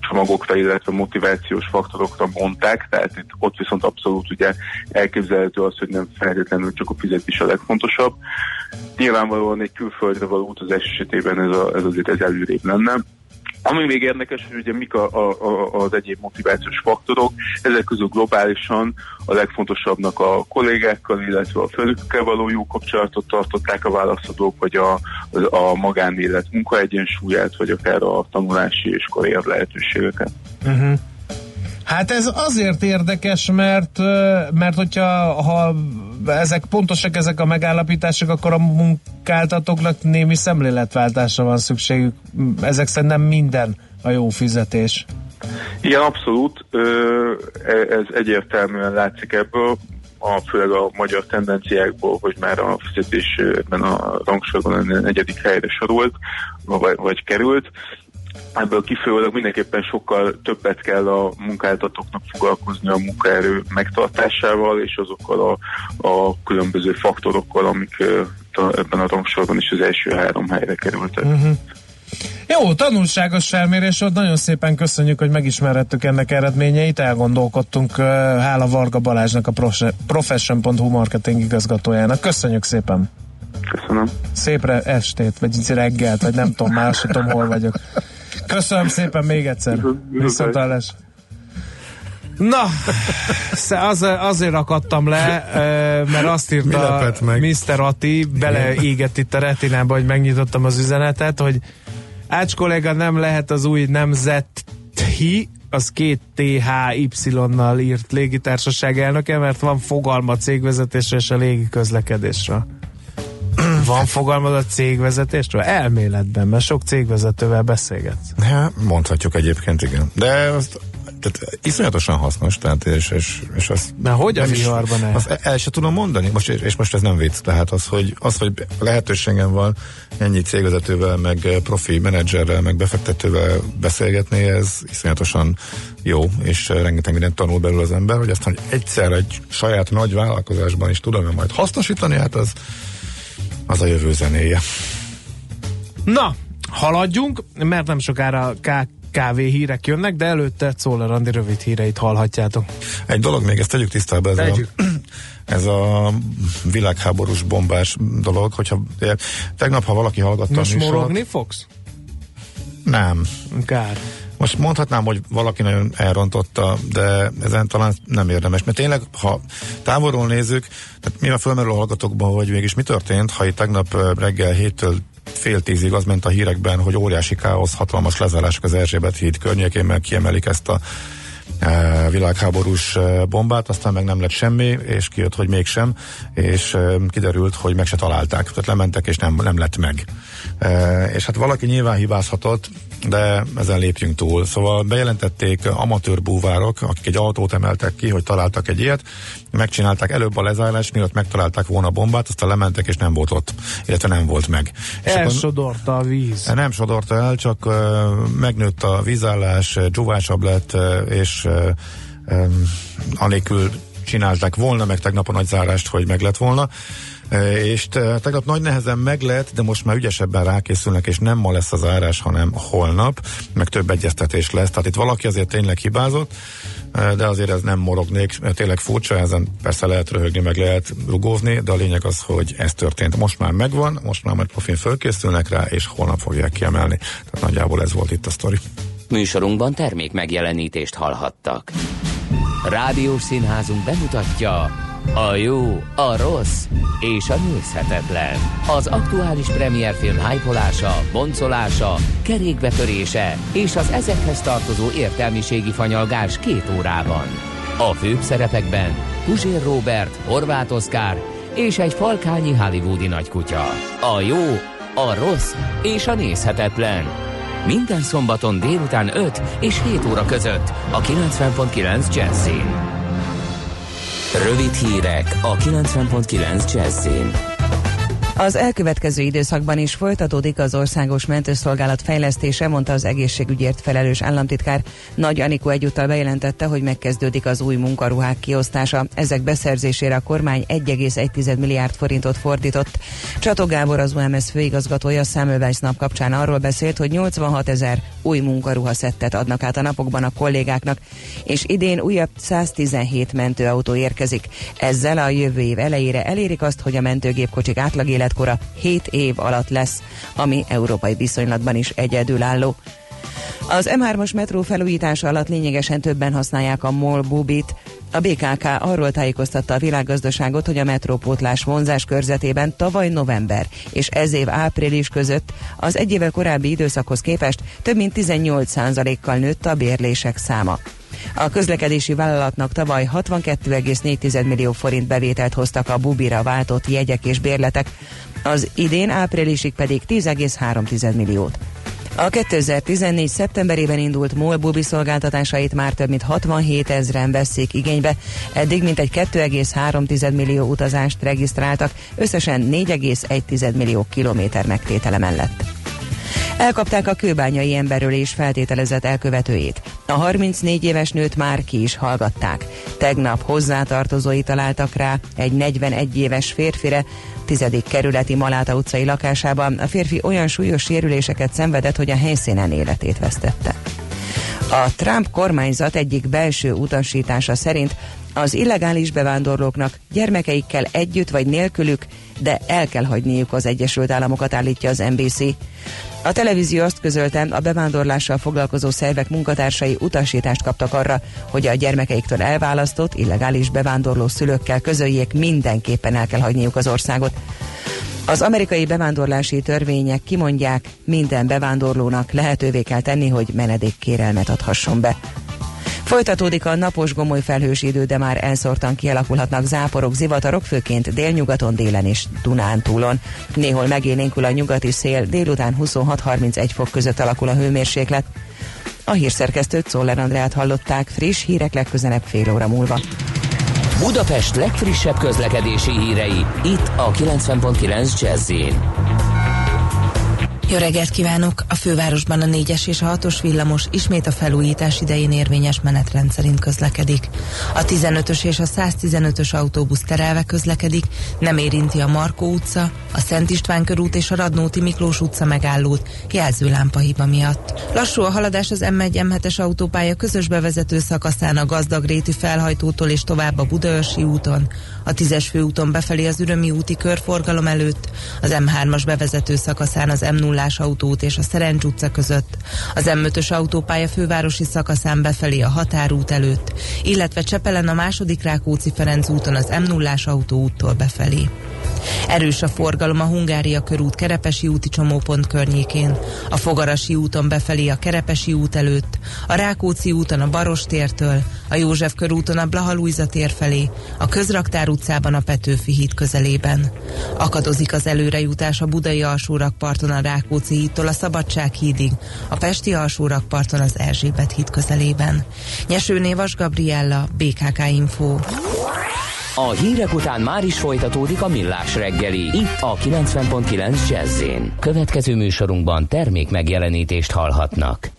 csomagokra, illetve motivációs faktorokra mondták, tehát itt ott viszont abszolút ugye elképzelhető az, hogy nem feltétlenül csak a fizetés a legfontosabb. Nyilvánvalóan egy külföldre való utazás esetében ez, a, ez azért ez előrébb lenne. Ami még érdekes, hogy ugye mik a, a, a, az egyéb motivációs faktorok, ezek közül globálisan a legfontosabbnak a kollégákkal, illetve a fölükkel való jó kapcsolatot tartották a válaszadók, vagy a, a magánélet munkaegyensúlyát, vagy akár a tanulási és karrier lehetőségeket. Uh-huh. Hát ez azért érdekes, mert, mert hogyha ha ezek pontosak ezek a megállapítások, akkor a munkáltatóknak némi szemléletváltásra van szükségük. Ezek szerintem minden a jó fizetés. Igen, abszolút. E, ez egyértelműen látszik ebből, a, főleg a magyar tendenciákból, hogy már a fizetés ebben a rangsorban a negyedik helyre sorult, vagy, vagy került ebből kifolyólag mindenképpen sokkal többet kell a munkáltatóknak foglalkozni a munkaerő megtartásával és azokkal a, a különböző faktorokkal, amik ebben a rangsorban is az első három helyre kerültek. Uh-huh. Jó, tanulságos felmérés volt, nagyon szépen köszönjük, hogy megismerhettük ennek eredményeit, elgondolkodtunk, hála Varga Balázsnak a Profession.hu marketing igazgatójának. Köszönjük szépen! Köszönöm. Szépre estét, vagy reggelt, vagy nem tudom, más tudom, hol vagyok. Köszönöm szépen még egyszer. Viszontlátás. Na, az, azért akadtam le, mert azt írta Mr. Ati, beleégett itt a retinába, hogy megnyitottam az üzenetet, hogy Ács kollega nem lehet az új nemzeti, az két THY-nal írt légitársaság elnöke, mert van fogalma cégvezetésre és a légi közlekedésre. Van fogalmad a cégvezetésről? Elméletben, mert sok cégvezetővel beszélgetsz. Hát, mondhatjuk egyébként, igen. De azt tehát iszonyatosan hasznos, tehát és, és, és azt... Na hogy a viharban el? Azt el se tudom mondani, most, és most ez nem vicc, tehát az, hogy, az, hogy lehetőségem van ennyi cégvezetővel, meg profi menedzserrel, meg befektetővel beszélgetni, ez iszonyatosan jó, és rengeteg mindent tanul belőle az ember, hogy aztán, hogy egyszer egy saját nagy vállalkozásban is tudom majd hasznosítani, hát az az a jövő zenéje. Na, haladjunk, mert nem sokára KKV hírek jönnek, de előtte Czoller Andi rövid híreit hallhatjátok. Egy dolog még, ezt tegyük tisztába, ez tegyük. a, ez a világháborús bombás dolog, hogyha tegnap, ha valaki hallgatta Most a műsort, morogni fogsz? Nem. Kár. Most mondhatnám, hogy valaki nagyon elrontotta, de ezen talán nem érdemes, mert tényleg, ha távolról nézzük, tehát mi a fölmerül a hallgatókban, hogy mégis mi történt, ha itt tegnap reggel héttől fél tízig az ment a hírekben, hogy óriási káosz, hatalmas lezárások az Erzsébet híd környékén, mert kiemelik ezt a világháborús bombát, aztán meg nem lett semmi, és kijött, hogy mégsem, és kiderült, hogy meg se találták, tehát lementek, és nem, nem lett meg. És hát valaki nyilván hibázhatott, de ezen lépjünk túl. Szóval bejelentették amatőr búvárok, akik egy autót emeltek ki, hogy találtak egy ilyet, megcsinálták előbb a lezárást, mielőtt megtalálták volna a bombát, aztán lementek, és nem volt ott, illetve nem volt meg. Elsodorta a víz. Nem sodorta el, csak uh, megnőtt a vízállás, dzsuvásabb lett, uh, és uh, um, anélkül csinálták volna meg tegnap a nagy zárást, hogy meg lett volna. És tegnap nagy nehezen meg lett, de most már ügyesebben rákészülnek, és nem ma lesz az árás, hanem holnap, meg több egyeztetés lesz. Tehát itt valaki azért tényleg hibázott, de azért ez nem morognék, tényleg furcsa, ezen persze lehet röhögni, meg lehet rugózni, de a lényeg az, hogy ez történt. Most már megvan, most már majd profin fölkészülnek rá, és holnap fogják kiemelni. Tehát nagyjából ez volt itt a sztori. Műsorunkban termék megjelenítést hallhattak. Rádiós színházunk bemutatja a jó, a rossz és a nézhetetlen. Az aktuális premierfilm hypolása, boncolása, kerékbetörése és az ezekhez tartozó értelmiségi fanyalgás két órában. A főbb szerepekben Puzsér Robert, Horváth Oszkár és egy falkányi hollywoodi nagykutya. A jó, a rossz és a nézhetetlen. Minden szombaton délután 5 és 7 óra között a 90.9 Jazzin. Rövid hírek a 90.9 Jazzin. Az elkövetkező időszakban is folytatódik az országos mentőszolgálat fejlesztése, mondta az egészségügyért felelős államtitkár. Nagy Anikó egyúttal bejelentette, hogy megkezdődik az új munkaruhák kiosztása. Ezek beszerzésére a kormány 1,1 milliárd forintot fordított. Csató Gábor az UMS főigazgatója Semmelweis nap kapcsán arról beszélt, hogy 86 ezer új munkaruha szettet adnak át a napokban a kollégáknak, és idén újabb 117 mentőautó érkezik. Ezzel a jövő év elejére elérik azt, hogy a mentőgépkocsik átlag életkora 7 év alatt lesz, ami európai viszonylatban is egyedülálló. Az M3-as metró felújítása alatt lényegesen többen használják a MOL Bubit. A BKK arról tájékoztatta a világgazdaságot, hogy a metrópótlás vonzás körzetében tavaly november és ez év április között az egy évvel korábbi időszakhoz képest több mint 18%-kal nőtt a bérlések száma. A közlekedési vállalatnak tavaly 62,4 millió forint bevételt hoztak a bubira váltott jegyek és bérletek, az idén áprilisig pedig 10,3 milliót. A 2014. szeptemberében indult MOL bubi szolgáltatásait már több mint 67 ezeren veszik igénybe, eddig mintegy 2,3 millió utazást regisztráltak, összesen 4,1 millió kilométer megtétele mellett. Elkapták a kőbányai emberölés feltételezett elkövetőjét. A 34 éves nőt már ki is hallgatták. Tegnap hozzátartozói találtak rá egy 41 éves férfire, tizedik kerületi Maláta utcai lakásában. A férfi olyan súlyos sérüléseket szenvedett, hogy a helyszínen életét vesztette. A Trump kormányzat egyik belső utasítása szerint az illegális bevándorlóknak gyermekeikkel együtt vagy nélkülük, de el kell hagyniuk az Egyesült Államokat, állítja az NBC. A televízió azt közölte, a bevándorlással foglalkozó szervek munkatársai utasítást kaptak arra, hogy a gyermekeiktől elválasztott, illegális bevándorló szülőkkel közöljék, mindenképpen el kell hagyniuk az országot. Az amerikai bevándorlási törvények kimondják, minden bevándorlónak lehetővé kell tenni, hogy menedékkérelmet adhasson be. Folytatódik a napos gomoly felhős idő, de már elszórtan kialakulhatnak záporok, zivatarok, főként délnyugaton, délen és Dunántúlon. Néhol megélénkül a nyugati szél, délután 26-31 fok között alakul a hőmérséklet. A hírszerkesztőt Szoller Andrát hallották, friss hírek legközelebb fél óra múlva. Budapest legfrissebb közlekedési hírei, itt a 90.9 jazz jó reggelt kívánok! A fővárosban a 4-es és a 6-os villamos ismét a felújítás idején érvényes menetrend szerint közlekedik. A 15-ös és a 115-ös autóbusz terelve közlekedik, nem érinti a Markó utca, a Szent István körút és a Radnóti Miklós utca megállót jelzőlámpa hiba miatt. Lassú a haladás az M1 M7-es autópálya közös bevezető szakaszán a Gazdagréti felhajtótól és tovább a Budaörsi úton, a 10-es főúton befelé az Ürömi úti körforgalom előtt, az M3-as bevezető szakaszán az m 0 nullás autót és a Szerencs utca között, az M5-ös autópálya fővárosi szakaszán befelé a határút előtt, illetve Csepelen a második Rákóczi-Ferenc úton az m 0 autóúttól befelé. Erős a forgalom a Hungária körút Kerepesi úti csomópont környékén, a Fogarasi úton befelé a Kerepesi út előtt, a Rákóczi úton a Barostértől, a József körúton a Blahalújza tér felé, a Közraktár utcában a Petőfi híd közelében. Akadozik az előrejutás a Budai alsórakparton a Rákóczi hídtól a Szabadság hídig, a Pesti alsórakparton az Erzsébet híd közelében. Nyesőné Vas Gabriella, BKK Info. A hírek után már is folytatódik a millás reggeli. Itt a 90.9 jazz Következő műsorunkban termék megjelenítést hallhatnak.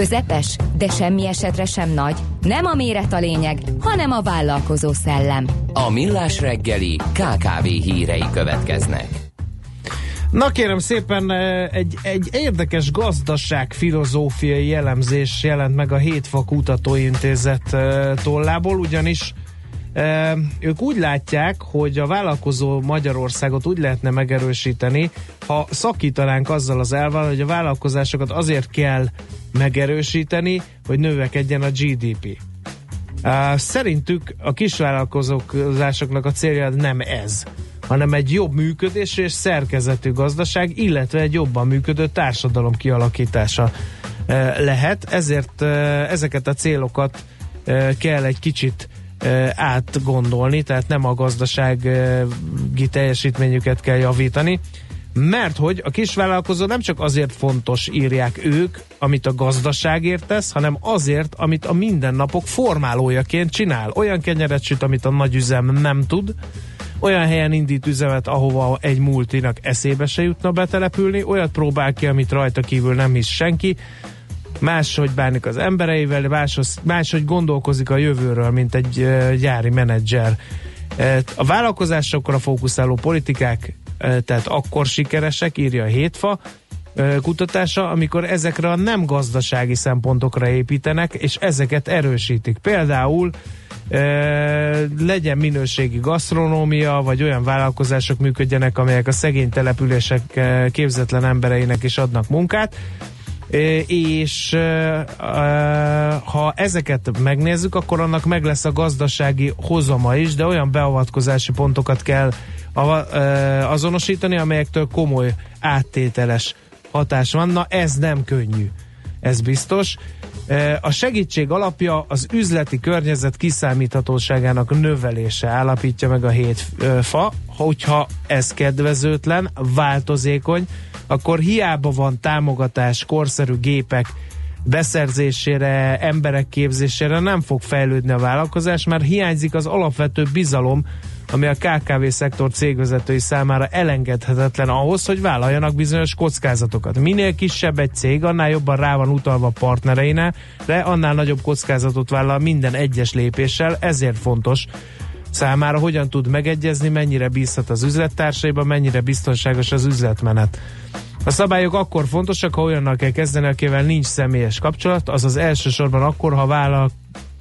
Közepes, de semmi esetre sem nagy. Nem a méret a lényeg, hanem a vállalkozó szellem. A Millás reggeli KKV hírei következnek. Na kérem szépen, egy, egy érdekes gazdaság filozófiai jellemzés jelent meg a Hétfa Kutatóintézet tollából, ugyanis ők úgy látják, hogy a vállalkozó Magyarországot úgy lehetne megerősíteni, ha szakítanánk azzal az elvel, hogy a vállalkozásokat azért kell megerősíteni, hogy növekedjen a GDP. Szerintük a kisvállalkozásoknak a célja nem ez, hanem egy jobb működés és szerkezetű gazdaság, illetve egy jobban működő társadalom kialakítása lehet. Ezért ezeket a célokat kell egy kicsit átgondolni, tehát nem a gazdasági teljesítményüket kell javítani, mert hogy a kisvállalkozó nem csak azért fontos, írják ők, amit a gazdaságért tesz, hanem azért, amit a mindennapok formálójaként csinál. Olyan kenyeret süt, amit a nagy üzem nem tud, olyan helyen indít üzemet, ahova egy multinak eszébe se jutna betelepülni, olyat próbál ki, amit rajta kívül nem hisz senki, máshogy bánik az embereivel, máshogy, máshogy gondolkozik a jövőről, mint egy gyári menedzser. A vállalkozásokra fókuszáló politikák tehát akkor sikeresek, írja a hétfa, kutatása, amikor ezekre a nem gazdasági szempontokra építenek, és ezeket erősítik. Például legyen minőségi gasztronómia, vagy olyan vállalkozások működjenek, amelyek a szegény települések képzetlen embereinek is adnak munkát, és ha ezeket megnézzük, akkor annak meg lesz a gazdasági hozama is, de olyan beavatkozási pontokat kell azonosítani, amelyektől komoly áttételes hatás van. Na ez nem könnyű, ez biztos. A segítség alapja az üzleti környezet kiszámíthatóságának növelése állapítja meg a hét fa, hogyha ez kedvezőtlen, változékony, akkor hiába van támogatás, korszerű gépek beszerzésére, emberek képzésére nem fog fejlődni a vállalkozás, mert hiányzik az alapvető bizalom, ami a KKV szektor cégvezetői számára elengedhetetlen ahhoz, hogy vállaljanak bizonyos kockázatokat. Minél kisebb egy cég, annál jobban rá van utalva a partnereine, de annál nagyobb kockázatot vállal minden egyes lépéssel, ezért fontos, számára hogyan tud megegyezni, mennyire bízhat az üzlettársaiban, mennyire biztonságos az üzletmenet. A szabályok akkor fontosak, ha olyannal kell kezdeni, akivel nincs személyes kapcsolat, azaz elsősorban akkor, ha vállal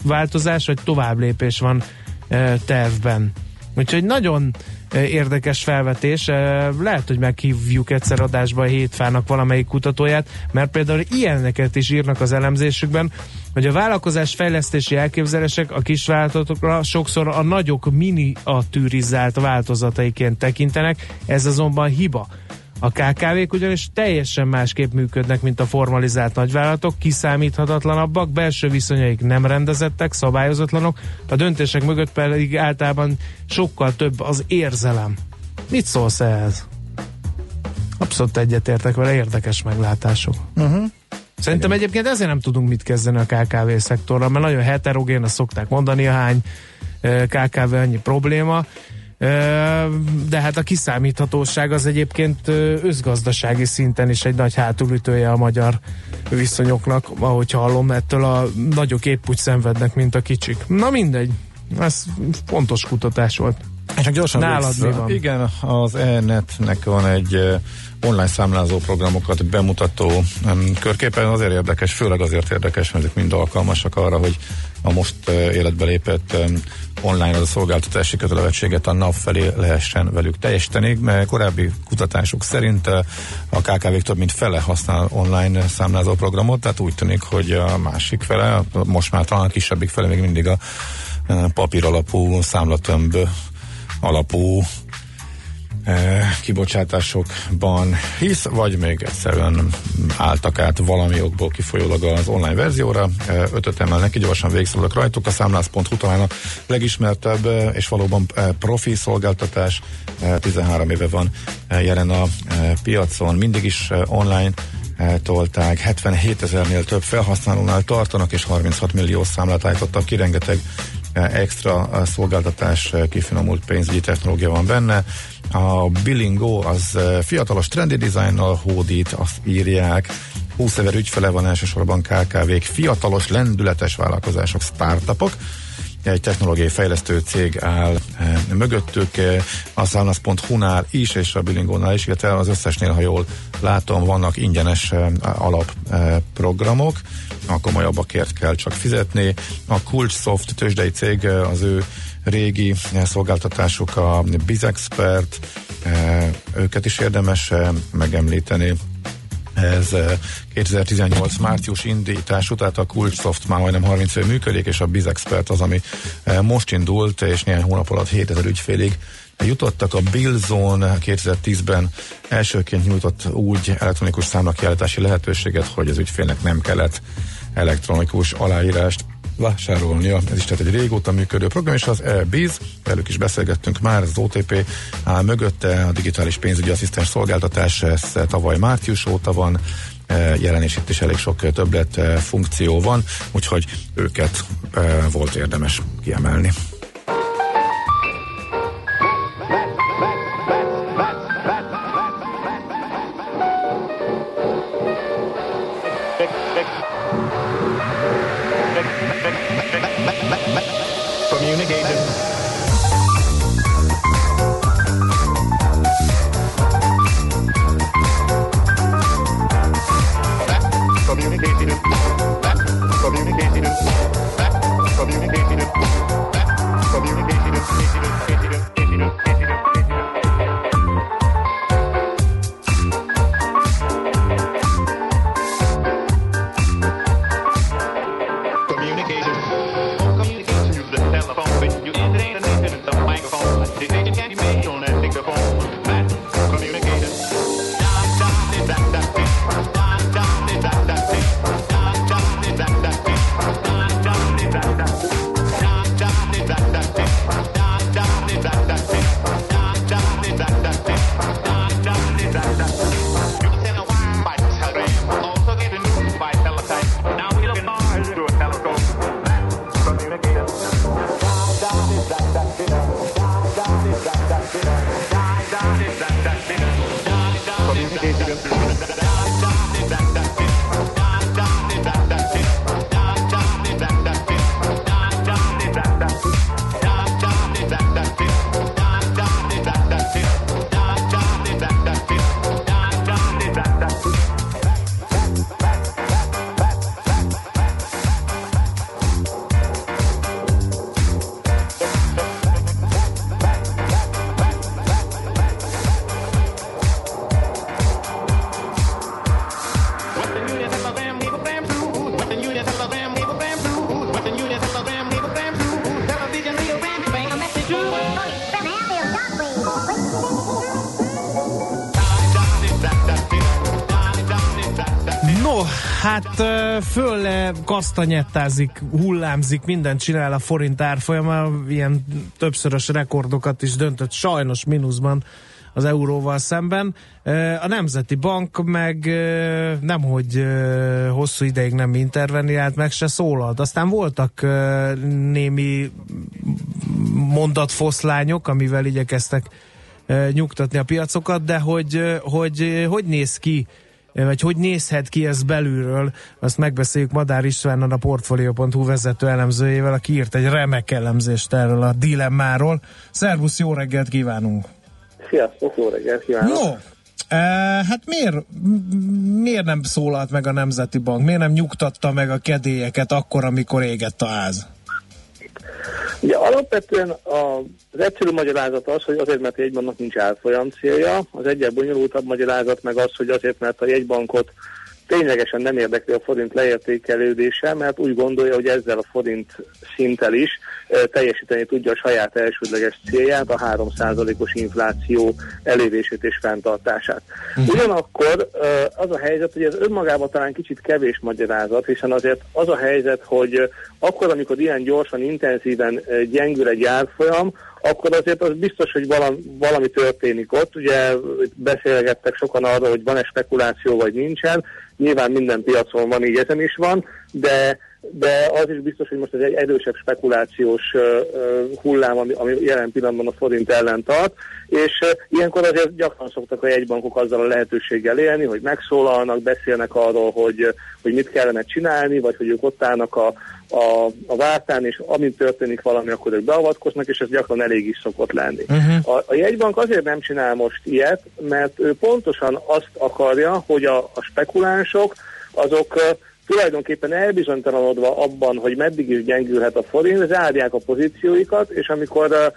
változás vagy tovább lépés van e, tervben. Úgyhogy nagyon e, érdekes felvetés. E, lehet, hogy meghívjuk egyszer adásba a hétfának valamelyik kutatóját, mert például ilyeneket is írnak az elemzésükben, hogy a vállalkozás fejlesztési elképzelések a kisvállalatokra sokszor a nagyok miniatűrizált változataiként tekintenek, ez azonban hiba. A KKV-k ugyanis teljesen másképp működnek, mint a formalizált nagyvállalatok, kiszámíthatatlanabbak, belső viszonyaik nem rendezettek, szabályozatlanok, a döntések mögött pedig általában sokkal több az érzelem. Mit szólsz ehhez? Abszolút egyetértek vele, érdekes meglátások. Uh-huh. Szerintem Igen. egyébként ezért nem tudunk mit kezdeni a KKV szektorral, mert nagyon heterogén, azt szokták mondani, hány KKV annyi probléma, de hát a kiszámíthatóság az egyébként özgazdasági szinten is egy nagy hátulütője a magyar viszonyoknak, ahogy hallom, ettől a nagyok épp úgy szenvednek, mint a kicsik. Na mindegy, ez fontos kutatás volt. Csak gyorsan Nálad mi van? Igen, az ENET-nek van egy online számlázó programokat bemutató körképpen azért érdekes, főleg azért érdekes, mert ezek mind alkalmasak arra, hogy a most életbe lépett online az a szolgáltatási kötelezettséget a nap felé lehessen velük teljesíteni. Mert korábbi kutatások szerint a kkv több mint fele használ online számlázó programot, tehát úgy tűnik, hogy a másik fele, most már talán a kisebbik fele még mindig a papír alapú számlatömb alapú kibocsátásokban hisz, vagy még egyszerűen álltak át valami okból kifolyólag az online verzióra. Ötöt emelnek ki, gyorsan végigszabadok rajtuk. A számlász.hu talán a legismertebb és valóban profi szolgáltatás. 13 éve van jelen a piacon, mindig is online tolták, 77 ezernél több felhasználónál tartanak, és 36 millió számlát állítottak ki, rengeteg extra szolgáltatás, kifinomult pénzügyi technológia van benne. A Billingo az fiatalos trendy dizájnnal hódít, azt írják, 20 ezer ügyfele van elsősorban KKV-k, fiatalos, lendületes vállalkozások, startupok, egy technológiai fejlesztő cég áll e, mögöttük, e, a Salnas.hu-nál is, és a Bilingónál is, illetve az összesnél, ha jól látom, vannak ingyenes e, alapprogramok, a komolyabbakért kell csak fizetni. A Kulcs Soft tőzsdei cég, az ő régi szolgáltatásuk a BizExpert, őket is érdemes megemlíteni ez 2018 március indítású, tehát a Kulcsoft már majdnem 30 év működik, és a BizExpert az, ami most indult, és néhány hónap alatt 7000 ügyfélig jutottak. A Billzone 2010-ben elsőként nyújtott úgy elektronikus számlakiállítási lehetőséget, hogy az ügyfélnek nem kellett elektronikus aláírást vásárolnia. Ez is tehát egy régóta működő program, és az e-biz, velük is beszélgettünk már, az OTP áll mögötte, a digitális pénzügyi asszisztens szolgáltatás, ez tavaly március óta van, e, jelen és itt is elég sok többlet e, funkció van, úgyhogy őket e, volt érdemes kiemelni. Föl kasztanyettázik, hullámzik, mindent csinál a forint árfolyama, ilyen többszörös rekordokat is döntött sajnos mínuszban az euróval szemben. A Nemzeti Bank meg nemhogy hosszú ideig nem interveniált, meg se szólalt. Aztán voltak némi mondatfoszlányok, amivel igyekeztek nyugtatni a piacokat, de hogy hogy, hogy néz ki vagy hogy nézhet ki ez belülről, azt megbeszéljük Madár Istvánnal a Portfolio.hu vezető elemzőjével, aki írt egy remek elemzést erről a dilemmáról. Szervusz, jó reggelt kívánunk! Sziasztok, jó reggelt kívánok! No, e, hát miért, miért nem szólalt meg a Nemzeti Bank? Miért nem nyugtatta meg a kedélyeket akkor, amikor égett a ház? Ugye alapvetően az egyszerű magyarázat az, hogy azért, mert a jegybanknak nincs árfolyam célja, az egyel bonyolultabb magyarázat meg az, hogy azért, mert a jegybankot ténylegesen nem érdekli a forint leértékelődése, mert úgy gondolja, hogy ezzel a forint szinttel is teljesíteni tudja a saját elsődleges célját, a 3%-os infláció elérését és fenntartását. Mhm. Ugyanakkor az a helyzet, hogy ez önmagában talán kicsit kevés magyarázat, hiszen azért az a helyzet, hogy akkor, amikor ilyen gyorsan, intenzíven gyengül egy árfolyam, akkor azért az biztos, hogy valami, valami történik ott. Ugye beszélgettek sokan arról, hogy van-e spekuláció vagy nincsen. Nyilván minden piacon van, így ezen is van, de de az is biztos, hogy most ez egy erősebb spekulációs hullám, ami, ami jelen pillanatban a forint ellen tart, és ilyenkor azért gyakran szoktak a jegybankok azzal a lehetőséggel élni, hogy megszólalnak, beszélnek arról, hogy, hogy mit kellene csinálni, vagy hogy ők ott állnak a, a, a vártán, és amint történik valami, akkor ők beavatkoznak, és ez gyakran elég is szokott lenni. Uh-huh. A, a jegybank azért nem csinál most ilyet, mert ő pontosan azt akarja, hogy a, a spekulánsok azok tulajdonképpen elbizonytalanodva abban, hogy meddig is gyengülhet a forint, zárják a pozícióikat, és amikor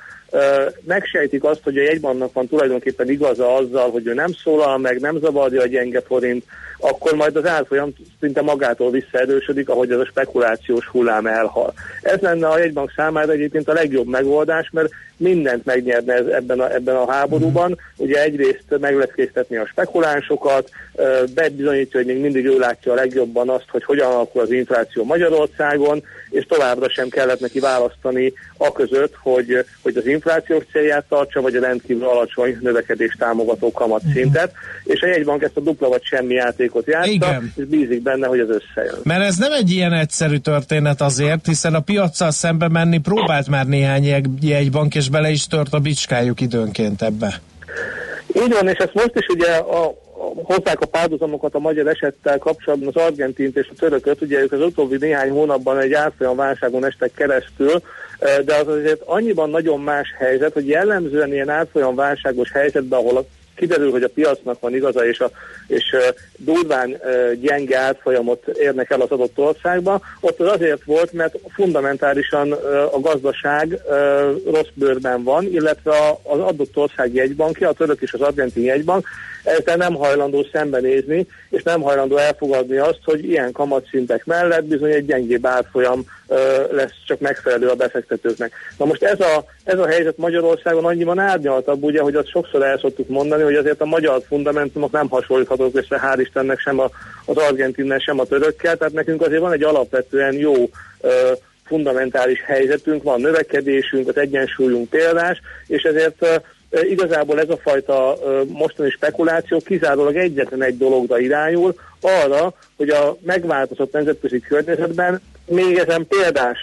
megsejtik azt, hogy a jegybanknak van tulajdonképpen igaza azzal, hogy ő nem szólal meg, nem zavarja a gyenge forint, akkor majd az árfolyam szinte magától visszaerősödik, ahogy ez a spekulációs hullám elhal. Ez lenne a jegybank számára egyébként a legjobb megoldás, mert mindent megnyerne ez ebben, a, ebben a háborúban. Mm. Ugye egyrészt megleckéztetni a spekulánsokat, bebizonyítja, hogy még mindig ő látja a legjobban azt, hogy hogyan alakul az infláció Magyarországon, és továbbra sem kellett neki választani a között, hogy, hogy az inflációs célját tartsa, vagy a rendkívül alacsony növekedés támogató kamatszintet, uh-huh. és a jegybank ezt a dupla vagy semmi játékot játsza, Igen. és bízik benne, hogy ez összejön. Mert ez nem egy ilyen egyszerű történet azért, hiszen a piaccal szembe menni próbált már néhány jegybank, és bele is tört a bicskájuk időnként ebbe. Így van, és ezt most is ugye a, hozzák a párhuzamokat a magyar esettel kapcsolatban az argentint és a törököt, ugye ők az utóbbi néhány hónapban egy árfolyam válságon estek keresztül, de az azért annyiban nagyon más helyzet, hogy jellemzően ilyen árfolyam válságos helyzetben, ahol kiderül, hogy a piacnak van igaza, és, a, és durván gyenge átfolyamot érnek el az adott országba, ott az azért volt, mert fundamentálisan a gazdaság rossz bőrben van, illetve az adott ország jegybankja, a török és az argentin jegybank ezzel nem hajlandó szembenézni, és nem hajlandó elfogadni azt, hogy ilyen kamatszintek mellett bizony egy gyengébb árfolyam lesz csak megfelelő a befektetőknek. Na most ez a, ez a helyzet Magyarországon annyiban árnyaltabb, ugye, hogy azt sokszor el szoktuk mondani, hogy azért a magyar fundamentumok nem hasonlíthatók össze, hál' Istennek sem a, az argentinnel, sem a törökkel, tehát nekünk azért van egy alapvetően jó fundamentális helyzetünk, van növekedésünk, az egyensúlyunk példás, és ezért igazából ez a fajta mostani spekuláció kizárólag egyetlen egy dologra irányul, arra, hogy a megváltozott nemzetközi környezetben még ezen példás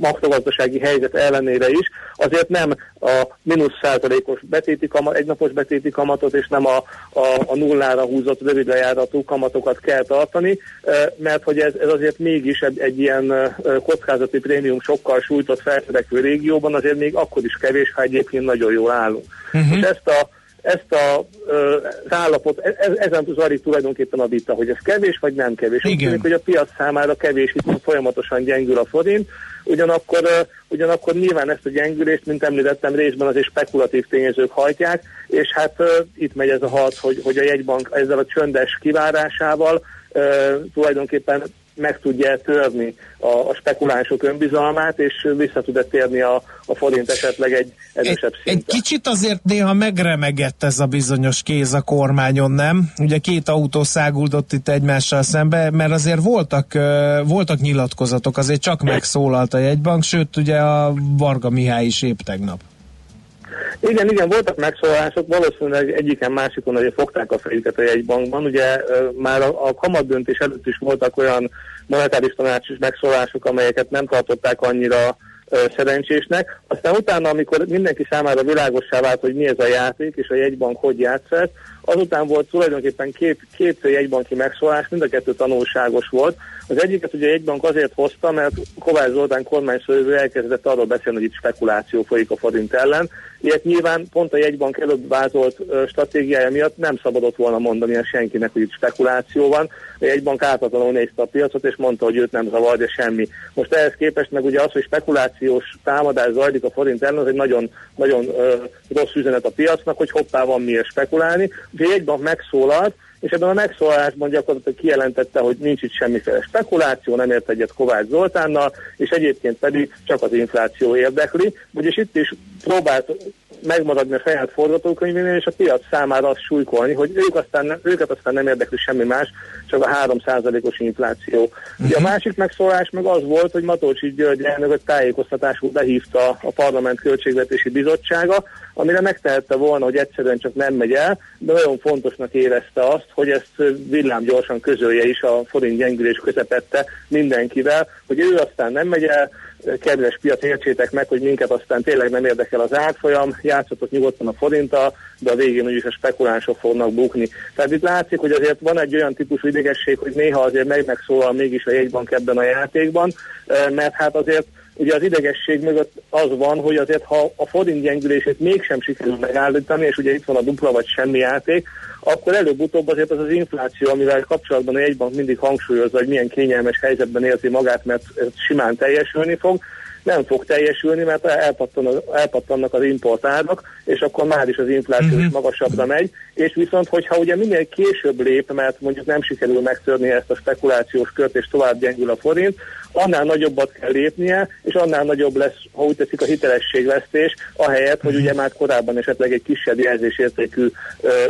makrogazdasági helyzet ellenére is azért nem a mínusz százalékos betéti kamat, egynapos betéti kamatot és nem a, a, a nullára húzott rövid lejáratú kamatokat kell tartani, mert hogy ez, ez azért mégis egy, egy ilyen kockázati prémium sokkal sújtott felfedekvő régióban azért még akkor is kevés, ha egyébként nagyon jól állunk. Uh-huh. És ezt a ezt a, az állapot, e, e, ezen Zari tulajdonképpen a vita, hogy ez kevés vagy nem kevés. Igen. Úgy tűnik, hogy a piac számára kevés, itt folyamatosan gyengül a forint, ugyanakkor, ugyanakkor nyilván ezt a gyengülést, mint említettem, részben azért spekulatív tényezők hajtják, és hát itt megy ez a harc, hogy, hogy a jegybank ezzel a csöndes kivárásával tulajdonképpen meg tudja törni a, a spekulánsok önbizalmát, és vissza tud térni a, a forint esetleg egy erősebb szintre. Egy kicsit azért néha megremegett ez a bizonyos kéz a kormányon, nem? Ugye két autó száguldott itt egymással szembe, mert azért voltak, voltak nyilatkozatok, azért csak megszólalt a jegybank, sőt ugye a Varga Mihály is épp tegnap. Igen, igen, voltak megszólások, valószínűleg egyiken másikon azért fogták a fejüket a jegybankban. Ugye már a, a kamatdöntés előtt is voltak olyan monetáris tanácsos megszólások, amelyeket nem tartották annyira szerencsésnek. Aztán utána, amikor mindenki számára világossá vált, hogy mi ez a játék, és a jegybank hogy játszott, azután volt tulajdonképpen két, két jegybanki megszólás, mind a kettő tanulságos volt. Az egyiket ugye a jegybank azért hozta, mert Kovács Zoltán kormányszövő elkezdett arról beszélni, hogy itt spekuláció folyik a forint ellen. Ilyet nyilván pont a jegybank előbb vázolt stratégiája miatt nem szabadott volna mondani a senkinek, hogy itt spekuláció van. A jegybank átadlanul nézte a piacot, és mondta, hogy őt nem zavarja semmi. Most ehhez képest meg ugye az, hogy spekulációs támadás zajlik a forint ellen, az egy nagyon, nagyon uh, rossz üzenet a piacnak, hogy hoppá van miért spekulálni. Ugye egy bank megszólalt, és ebben a megszólásban gyakorlatilag kijelentette, hogy nincs itt semmiféle spekuláció, nem ért egyet Kovács Zoltánnal, és egyébként pedig csak az infláció érdekli, vagyis itt is próbált megmaradni a saját forgatókönyvénél, és a piac számára azt súlykolni, hogy ők aztán, őket aztán nem érdekli semmi más, csak a 3%-os infláció. Uh-huh. Ugye a mhm. másik megszólás meg az volt, hogy Matolcsi György elnök egy tájékoztatásul behívta a Parlament Költségvetési Bizottsága, amire megtehette volna, hogy egyszerűen csak nem megy el, de nagyon fontosnak érezte azt, hogy ezt villámgyorsan közölje is a forint gyengülés közepette mindenkivel, hogy ő aztán nem megy el, kedves piac, értsétek meg, hogy minket aztán tényleg nem érdekel az árfolyam, játszatok nyugodtan a forinttal, de a végén úgyis a spekulánsok fognak bukni. Tehát itt látszik, hogy azért van egy olyan típusú idegesség, hogy néha azért meg megszólal mégis a jegybank ebben a játékban, mert hát azért ugye az idegesség mögött az van, hogy azért ha a forint gyengülését mégsem sikerül megállítani, és ugye itt van a dupla vagy semmi játék, akkor előbb-utóbb azért az az infláció, amivel kapcsolatban a jegybank mindig hangsúlyozza, hogy milyen kényelmes helyzetben érzi magát, mert ez simán teljesülni fog, nem fog teljesülni, mert elpattan, elpattannak az importárak, és akkor már is az infláció is magasabbra megy, és viszont, hogyha ugye minél később lép, mert mondjuk nem sikerül megtörni ezt a spekulációs kört, és tovább gyengül a forint, annál nagyobbat kell lépnie, és annál nagyobb lesz, ha úgy teszik, a hitelességvesztés, ahelyett, hogy ugye már korábban esetleg egy kisebb jelzésértékű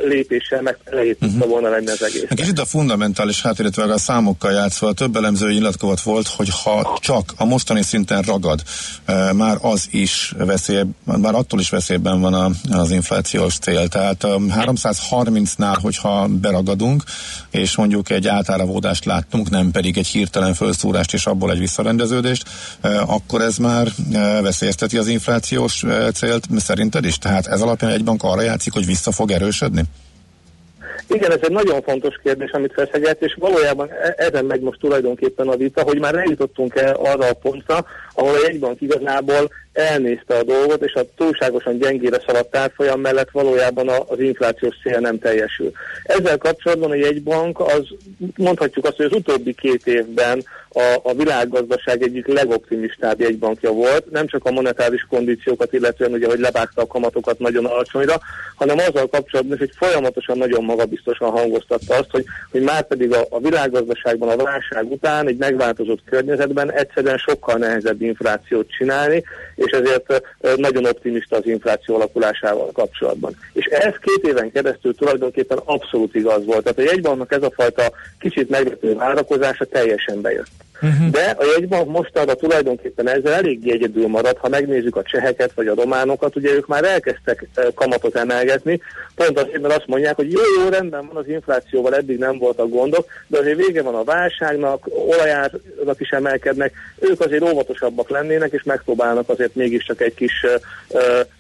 lépéssel meg lehet uh-huh. volna lenni az egész. Kicsit a fundamentális háttér, a számokkal játszva, több elemzői nyilatkozat volt, hogy ha csak a mostani szinten ragad, már az is veszély, már attól is veszélyben van a, az inflációs cél. Tehát 330-nál, hogyha beragadunk, és mondjuk egy átáravódást láttunk, nem pedig egy hirtelen felszúrást és abból egy visszarendeződést, akkor ez már veszélyezteti az inflációs célt szerinted is? Tehát ez alapján egy bank arra játszik, hogy vissza fog erősödni? Igen, ez egy nagyon fontos kérdés, amit feszeget, és valójában e- ezen megy most tulajdonképpen a vita, hogy már eljutottunk el arra a pontra, ahol a jegybank igazából elnézte a dolgot, és a túlságosan gyengére szaladt árfolyam mellett valójában az inflációs cél nem teljesül. Ezzel kapcsolatban a jegybank az mondhatjuk azt, hogy az utóbbi két évben a, a világgazdaság egyik legoptimistább jegybankja volt, nem csak a monetáris kondíciókat, illetően ugye, hogy levágta a kamatokat nagyon alacsonyra, hanem azzal kapcsolatban is, hogy folyamatosan nagyon magabiztosan hangoztatta azt, hogy, hogy már pedig a, a világgazdaságban a válság után egy megváltozott környezetben egyszerűen sokkal nehezebb inflációt csinálni, és ezért nagyon optimista az infláció alakulásával kapcsolatban. És ez két éven keresztül tulajdonképpen abszolút igaz volt. Tehát a jegybanknak ez a fajta kicsit meglepő várakozása teljesen bejött. Uh-huh. De a jegybank mostanra tulajdonképpen ezzel elég egyedül marad, ha megnézzük a cseheket vagy a románokat, ugye ők már elkezdtek kamatot emelgetni, pont azért, mert azt mondják, hogy jó, jó, rendben van az inflációval, eddig nem voltak gondok, de azért vége van a válságnak, olajárak is emelkednek, ők azért óvatosabbak lennének, és megpróbálnak azért mégiscsak egy kis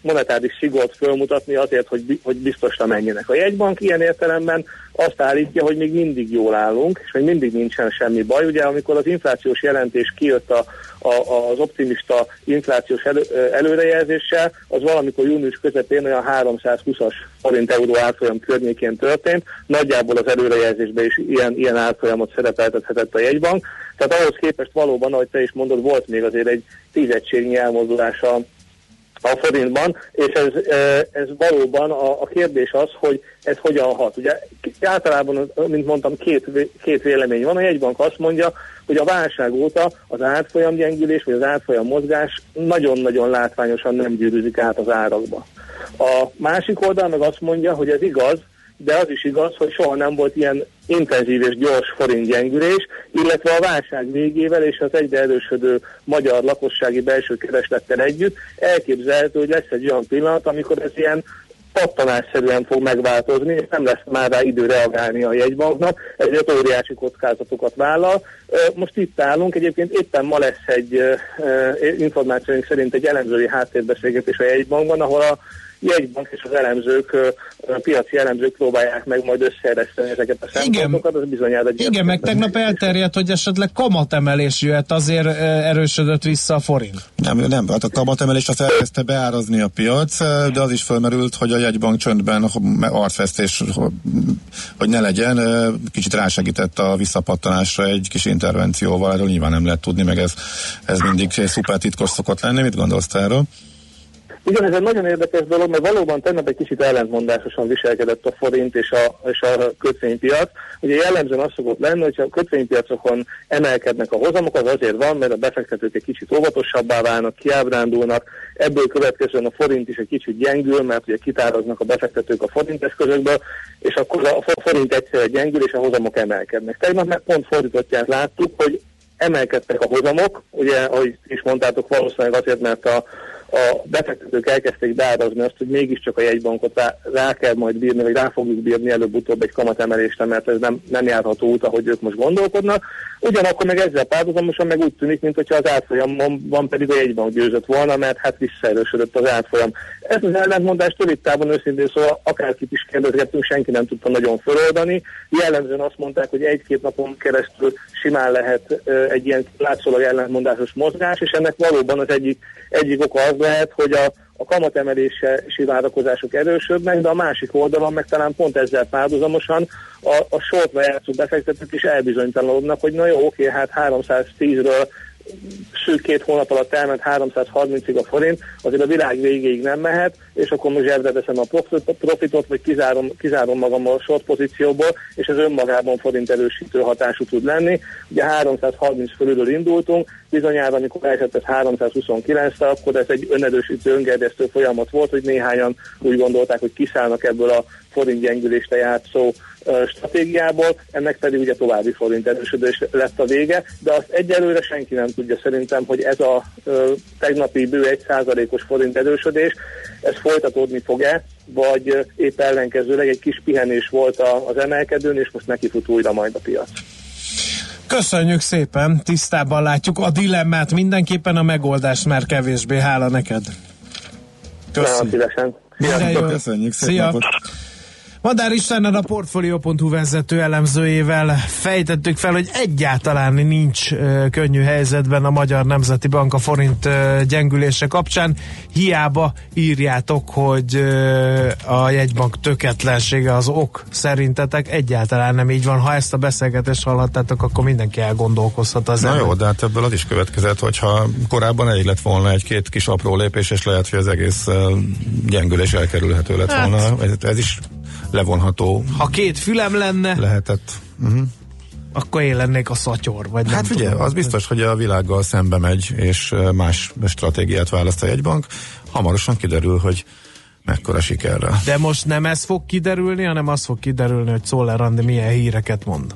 monetáris szigort fölmutatni azért, hogy, hogy biztosra menjenek. A jegybank ilyen értelemben azt állítja, hogy még mindig jól állunk, és még mindig nincsen semmi baj. Ugye amikor az inflációs jelentés kijött a, a, az optimista inflációs elő, előrejelzéssel, az valamikor június közepén olyan 320-as forint euró árfolyam környékén történt. Nagyjából az előrejelzésben is ilyen, ilyen árfolyamot szerepeltethetett a jegybank. Tehát ahhoz képest valóban, ahogy te is mondod, volt még azért egy tízegységnyi elmozdulása a forintban, és ez, ez valóban a, a kérdés az, hogy ez hogyan hat. Ugye általában, mint mondtam, két, két vélemény van. A jegybank azt mondja, hogy a válság óta az árfolyam gyengülés, vagy az árfolyam mozgás nagyon-nagyon látványosan nem gyűrűzik át az árakba. A másik oldal meg azt mondja, hogy ez igaz, de az is igaz, hogy soha nem volt ilyen intenzív és gyors forint gyengülés, illetve a válság végével és az egyre erősödő magyar lakossági belső kereslettel együtt elképzelhető, hogy lesz egy olyan pillanat, amikor ez ilyen pattanásszerűen fog megváltozni, és nem lesz már rá idő reagálni a jegybanknak, ezért óriási kockázatokat vállal. Most itt állunk, egyébként éppen ma lesz egy információink szerint egy elemzői háttérbeszélgetés a jegybankban, ahol a jegybank és az elemzők, a piaci elemzők próbálják meg majd összeereszteni ezeket a szempontokat, az bizonyára egy Igen, meg tegnap elterjedt, hogy esetleg kamatemelés jöhet, azért erősödött vissza a forint. Nem, nem, hát a kamatemelés az elkezdte beárazni a piac, de az is felmerült, hogy a jegybank csöndben arcfesztés, hogy ne legyen, kicsit rásegített a visszapattanásra egy kis intervencióval, erről nyilván nem lehet tudni, meg ez, ez mindig szuper titkos szokott lenni. Mit gondolsz erről? Igen, ez egy nagyon érdekes dolog, mert valóban tegnap egy kicsit ellentmondásosan viselkedett a forint és a, és a kötvénypiac. Ugye jellemzően az szokott lenni, hogyha a kötvénypiacokon emelkednek a hozamok, az azért van, mert a befektetők egy kicsit óvatosabbá válnak, kiábrándulnak, ebből következően a forint is egy kicsit gyengül, mert ugye kitáraznak a befektetők a forint eszközökből, és akkor a forint egyszerre gyengül, és a hozamok emelkednek. Tegnap meg pont fordítottját láttuk, hogy emelkedtek a hozamok, ugye, ahogy is mondtátok, valószínűleg azért, mert a, a befektetők elkezdték beárazni azt, hogy mégiscsak a jegybankot rá, rá kell majd bírni, vagy rá fogjuk bírni előbb-utóbb egy kamatemelésre, mert ez nem, nem járható út, ahogy ők most gondolkodnak. Ugyanakkor meg ezzel párhuzamosan meg úgy tűnik, mintha az árfolyamban pedig a jegybank győzött volna, mert hát visszaerősödött az árfolyam. Ez az ellentmondás rövid távon őszintén szóval akárkit is kérdezgettünk, senki nem tudta nagyon föloldani. Jellemzően azt mondták, hogy egy-két napon keresztül simán lehet egy ilyen látszólag ellentmondásos mozgás, és ennek valóban az egyik, egyik oka az lehet, hogy a, a kamatemelési várakozások erősödnek, de a másik oldalon meg talán pont ezzel párhuzamosan a, a sortra játszó befektetők is elbizonytalanodnak, hogy na jó, oké, hát 310-ről szűk két hónap alatt elment 330-ig a forint, azért a világ végéig nem mehet, és akkor most zsebre veszem a profitot, vagy kizárom, kizárom magam a short pozícióból, és ez önmagában forint erősítő hatású tud lenni. Ugye 330 fölülről indultunk, bizonyára, amikor elesett ez 329-re, akkor ez egy önerősítő, öngerjesztő folyamat volt, hogy néhányan úgy gondolták, hogy kiszállnak ebből a forint gyengülésre játszó stratégiából, ennek pedig ugye további forint erősödés lett a vége, de azt egyelőre senki nem tudja szerintem, hogy ez a tegnapi bő egy százalékos forint erősödés, ez folytatódni fog-e, vagy épp ellenkezőleg egy kis pihenés volt a, az emelkedőn, és most neki fut újra majd a piac. Köszönjük szépen, tisztában látjuk a dilemmát, mindenképpen a megoldást már kevésbé, hála neked. Köszönjük. Köszönjük szépen. Madár Istennel a Portfolio.hu vezető elemzőjével fejtettük fel, hogy egyáltalán nincs uh, könnyű helyzetben a Magyar Nemzeti Bank a forint uh, gyengülése kapcsán. Hiába írjátok, hogy uh, a jegybank töketlensége az ok szerintetek egyáltalán nem így van. Ha ezt a beszélgetést hallhattátok, akkor mindenki elgondolkozhat az Na jó, de hát ebből az is következett, hogyha korábban elég lett volna egy-két kis apró lépés, és lehet, hogy az egész gyengülés elkerülhető lett hát. volna. Ez, ez is levonható. Ha két fülem lenne, lehetett. Uh-huh. Akkor én lennék a szatyor, vagy Hát figyelj, az biztos, hogy a világgal szembe megy, és más stratégiát választ a jegybank. Hamarosan kiderül, hogy mekkora sikerrel. De most nem ez fog kiderülni, hanem az fog kiderülni, hogy Szoller Andi milyen híreket mond.